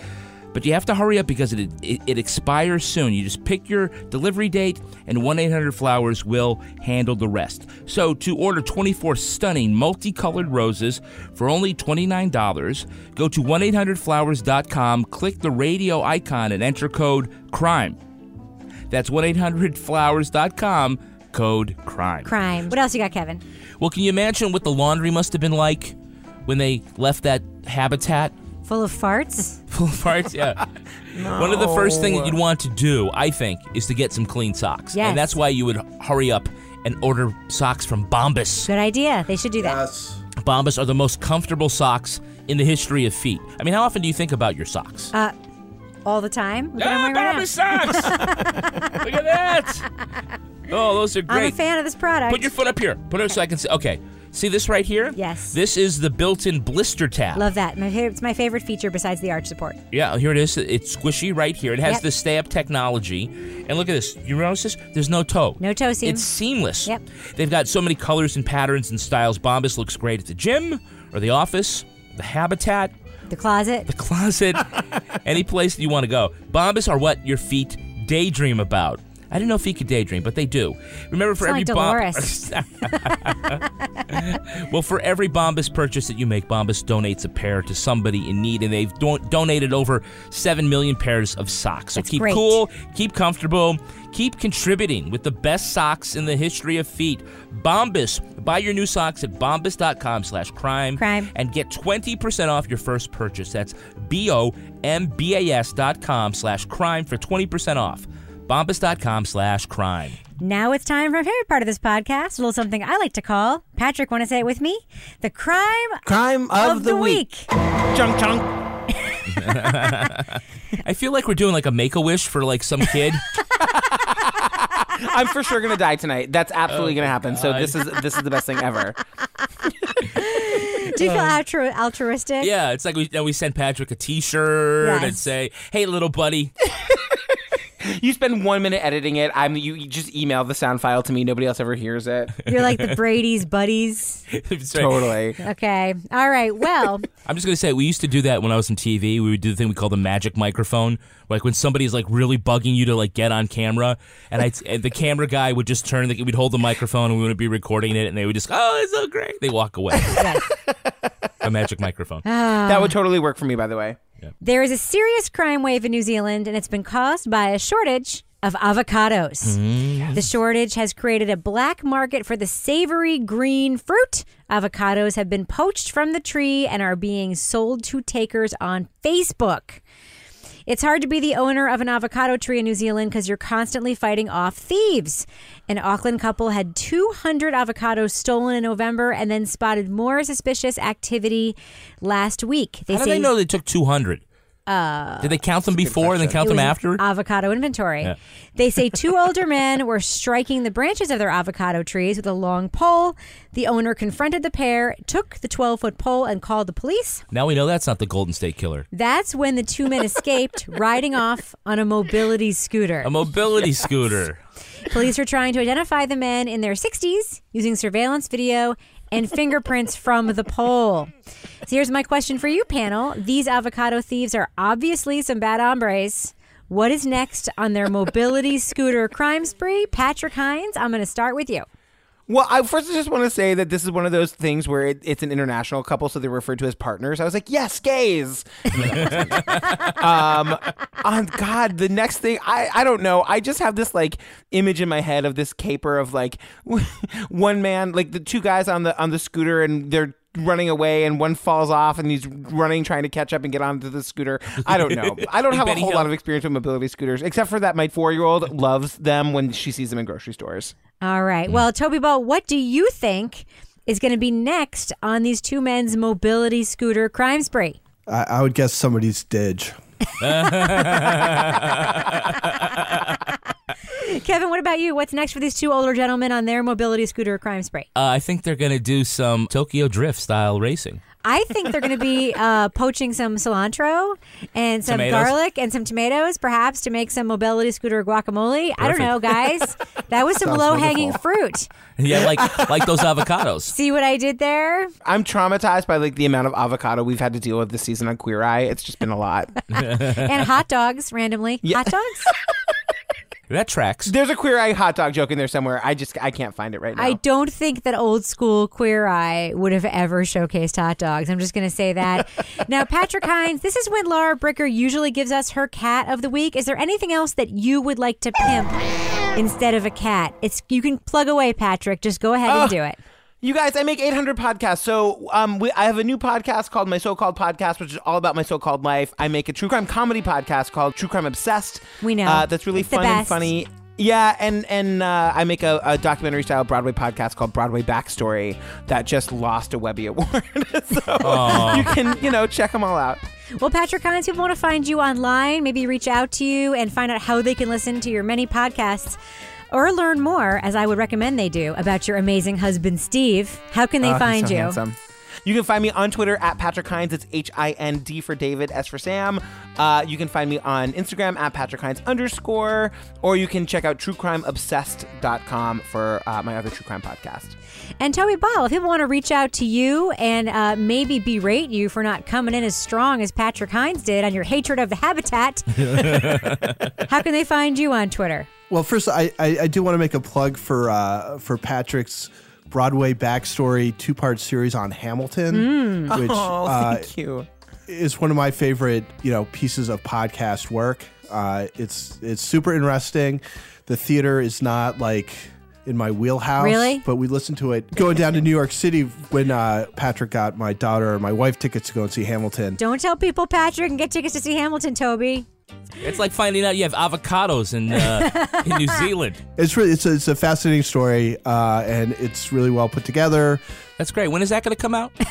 But you have to hurry up because it, it, it expires soon. You just pick your delivery date, and 1 800 Flowers will handle the rest. So, to order 24 stunning multicolored roses for only $29, go to 1 800flowers.com, click the radio icon, and enter code CRIME. That's 1 800flowers.com, code CRIME. Crime. What else you got, Kevin? Well, can you imagine what the laundry must have been like when they left that habitat? Full of farts? Full of farts, yeah. no. One of the first things that you'd want to do, I think, is to get some clean socks. Yes. And that's why you would hurry up and order socks from Bombas. Good idea. They should do that. Yes. Bombas are the most comfortable socks in the history of feet. I mean, how often do you think about your socks? Uh, all the time. Look ah, them right. Bombas socks! Look at that! Oh, those are great. I'm a fan of this product. Put your foot up here. Put it so I can see. Okay. See this right here? Yes. This is the built-in blister tab. Love that. My favorite, it's my favorite feature besides the arch support. Yeah, here it is. It's squishy right here. It has Yep. the stay-up technology. And look at this. You notice this? There's no toe. No toe seam. It's seamless. Yep. They've got so many colors and patterns and styles. Bombas looks great at the gym or the office, the habitat, The closet. the closet, any place that you want to go. Bombas are what your feet daydream about. I don't know if feet could daydream, but they do. Remember, for every like Bomb- well, for every Bombas purchase that you make, Bombas donates a pair to somebody in need, and they've don- donated over seven million pairs of socks. So That's keep great. cool, keep comfortable, keep contributing with the best socks in the history of feet. Bombas. Buy your new socks at bombas.com/crime Crime. and get 20% off your first purchase. That's B-O-M-B-A-S dot com slash crime for 20% off. Bombas.com slash crime. Now it's time for our favorite part of this podcast, a little something I like to call, Patrick, want to say it with me? The crime Crime of, of the week. Chunk chunk. I feel like we're doing like a make-a-wish for like some kid. I'm for sure gonna die tonight. That's absolutely oh gonna happen. So this is this is the best thing ever. Do you feel altru- altruistic? Yeah, it's like we we send Patrick a T-shirt and say, "Hey, little buddy." You spend one minute editing it. I'm you, you just email the sound file to me. Nobody else ever hears it. You're like the Brady's buddies. Totally. Okay. All right. Well, I'm just gonna say we used to do that when I was in TV. We would do the thing we call the magic microphone, like when somebody's like really bugging you to like get on camera, and I and the camera guy would just turn, the, we'd hold the microphone, and we wouldn't be recording it, and they would just, oh, it's so great. They walk away. a magic microphone. Ah. That would totally work for me, by the way. There is a serious crime wave in New Zealand, and it's been caused by a shortage of avocados. Mm. The shortage has created a black market for the savory green fruit. Avocados have been poached from the tree and are being sold to takers on Facebook. It's hard to be the owner of an avocado tree in New Zealand because you're constantly fighting off thieves. An Auckland couple had 200 avocados stolen in November and then spotted more suspicious activity last week. How do they know they took 200? Uh, Did they count them before and then count it them was after? Avocado inventory. Yeah. They say two older men were striking the branches of their avocado trees with a long pole. The owner confronted the pair, took the 12 foot pole, and called the police. Now we know that's not the Golden State Killer. That's when the two men escaped, riding off on a mobility scooter. A mobility scooter. Police are trying to identify the men in their 60s using surveillance video and fingerprints from the pole. So here's my question for you, panel. These avocado thieves are obviously some bad hombres. What is next on their mobility scooter crime spree? Patrick Hinds, I'm going to start with you. Well, I first just want to say that this is one of those things where it, it's an international couple, so they're referred to as partners. I was like, yes, gays. um, on God, the next thing I I don't know. I just have this like image in my head of this caper of like one man, like the two guys on the on the scooter, and they're running away and one falls off and he's running trying to catch up and get onto the scooter i don't know i don't have a whole Hill. lot of experience with mobility scooters except for that my four-year-old loves them when she sees them in grocery stores All right. Well, Toby Ball, what do you think is going to be next on these two men's mobility scooter crime spree? I, I would guess somebody's Didge. Kevin, what about you? What's next for these two older gentlemen on their mobility scooter crime spree? Uh, I think they're going to do some Tokyo Drift style racing. I think they're going to be uh, poaching some cilantro and some Tomatoes? garlic and some tomatoes, perhaps to make some mobility scooter guacamole. I don't know, guys. That was some low hanging fruit. Yeah, like like those avocados. See what I did there? I'm traumatized by like the amount of avocado we've had to deal with this season on Queer Eye. It's just been a lot. and hot dogs randomly. Hot dogs? That tracks. There's a Queer Eye hot dog joke in there somewhere. I just I can't find it right now. I don't think that old school Queer Eye would have ever showcased hot dogs. I'm just going to say that. now, Patrick Hinds, this is when Lara Bricker usually gives us her cat of the week. Is there anything else that you would like to pimp instead of a cat? It's you can plug away, Patrick. Just go ahead and do it. You guys, I make 800 podcasts. So um, we, I have a new podcast called My So-Called Podcast, which is all about my so-called life. I make a true crime comedy podcast called True Crime Obsessed. We know. Uh, that's really It's the fun and funny. Yeah, and and uh, I make a, a documentary style Broadway podcast called Broadway Backstory that just lost a Webby Award. so you can you know check them all out. Well, Patrick Hinds, people want to find you online, maybe reach out to you and find out how they can listen to your many podcasts or learn more, as I would recommend they do, about your amazing husband, Steve. How can they Oh, he's find so you? handsome. You can find me on Twitter at Patrick Hinds. It's H I N D for David, S for Sam. Uh, you can find me on Instagram at Patrick Hinds underscore, or you can check out truecrimeobsessed.com for uh, my other true crime podcast. And Toby Ball, if people want to reach out to you and uh, maybe berate you for not coming in as strong as Patrick Hinds did on your hatred of the habitat, how can they find you on Twitter? Well, first, I, I, I do want to make a plug for uh, for Patrick's Broadway backstory two part series on Hamilton, which Oh, uh, thank you. is one of my favorite you know pieces of podcast work. Uh, it's it's super interesting. The theater is not like in my wheelhouse, Really? But we listened to it going down to New York City when uh, Patrick got my daughter, and my wife, tickets to go and see Hamilton. Don't tell people, Patrick, and get tickets to see Hamilton, Toby. It's like finding out you have avocados in uh, in New Zealand. It's really it's a, it's a fascinating story, uh, and it's really well put together. That's great. When is that going to come out?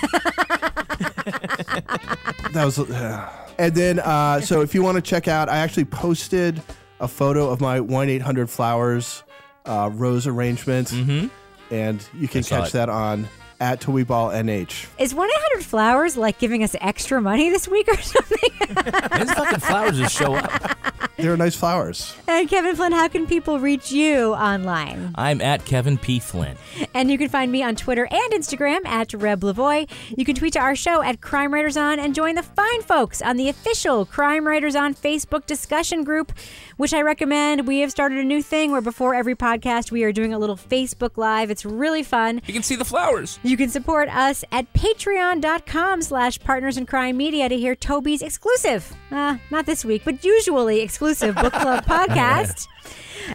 That was, uh, and then uh, so if you want to check out, I actually posted a photo of my one eight hundred flowers uh, rose arrangement, mm-hmm. and you can saw catch it. that on at Toweeball NH. Is 1 800 Flowers like giving us extra money this week or something? These fucking flowers just show up. They're nice flowers. and Kevin Flynn, how can people reach you online? I'm at Kevin P. Flynn. And you can find me on Twitter and Instagram at Reb Lavoie. You can tweet to our show at Crime Writers On and join the fine folks on the official Crime Writers On Facebook discussion group, which I recommend. We have started a new thing where before every podcast, we are doing a little Facebook Live. It's really fun. You can see the flowers. You can support us at patreon.com slash partners in crime media to hear Toby's exclusive, uh, not this week, but usually exclusive book club podcast.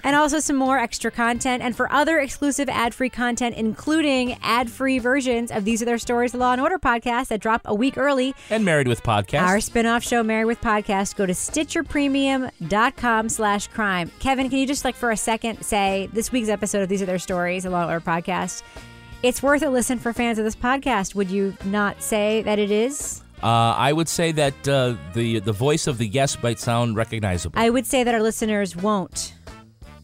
And also some more extra content. And for other exclusive ad free content, including ad free versions of These Are Their Stories, the Law and Order podcast that drop a week early, And Married with Podcast. our spin-off show Married with Podcast, go to stitcherpremium.com slash crime. Kevin, can you just like for a second say this week's episode of These Are Their Stories, a Law and Order podcast, it's worth a listen for fans of this podcast. Would you not say that it is? Uh, I would say that uh, the the voice of the guest might sound recognizable. I would say that our listeners won't.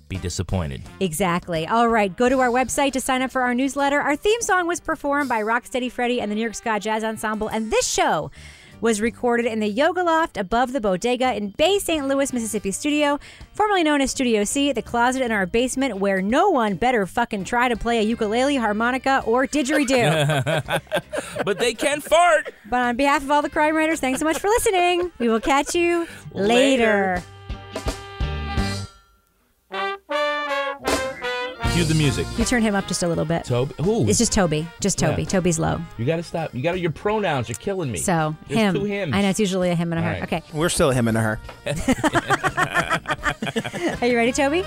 Be disappointed. Exactly. All right, go to our website to sign up for our newsletter. Our theme song was performed by Rocksteady Freddy and the New York Ska Jazz Ensemble, and this show was recorded in the Yoga Loft above the Bodega in Bay St. Louis, Mississippi studio, formerly known as Studio C, the closet in our basement where no one better fucking try to play a ukulele, harmonica, or didgeridoo. But they can fart. but on behalf of all the crime writers, thanks so much for listening. We will catch you later. Later. Cue the music. You turn him up just a little bit. Toby. Ooh. It's just Toby. Just Toby. Yeah. Toby's low. You got to stop. You got to. Your pronouns are killing me. So There's him. Two hymns. I know it's usually a him and a her. All right. Okay. We're still a him and a her. Are you ready, Toby?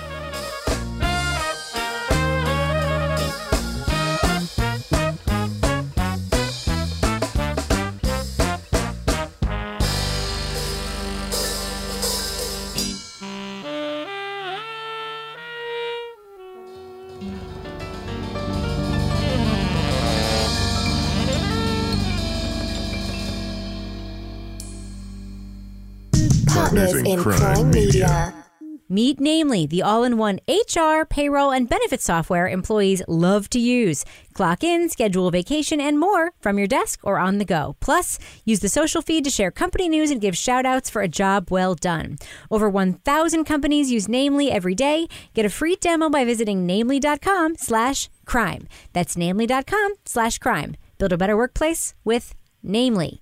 Partners in Crime Media. Meet Namely, the all in one HR, payroll, and benefit software employees love to use. Clock in, schedule vacation, and more from your desk or on the go. Plus, use the social feed to share company news and give shout outs for a job well done. Over 1,000 companies use Namely every day. Get a free demo by visiting namely.com slash crime. That's namely.com slash crime. Build a better workplace with Namely.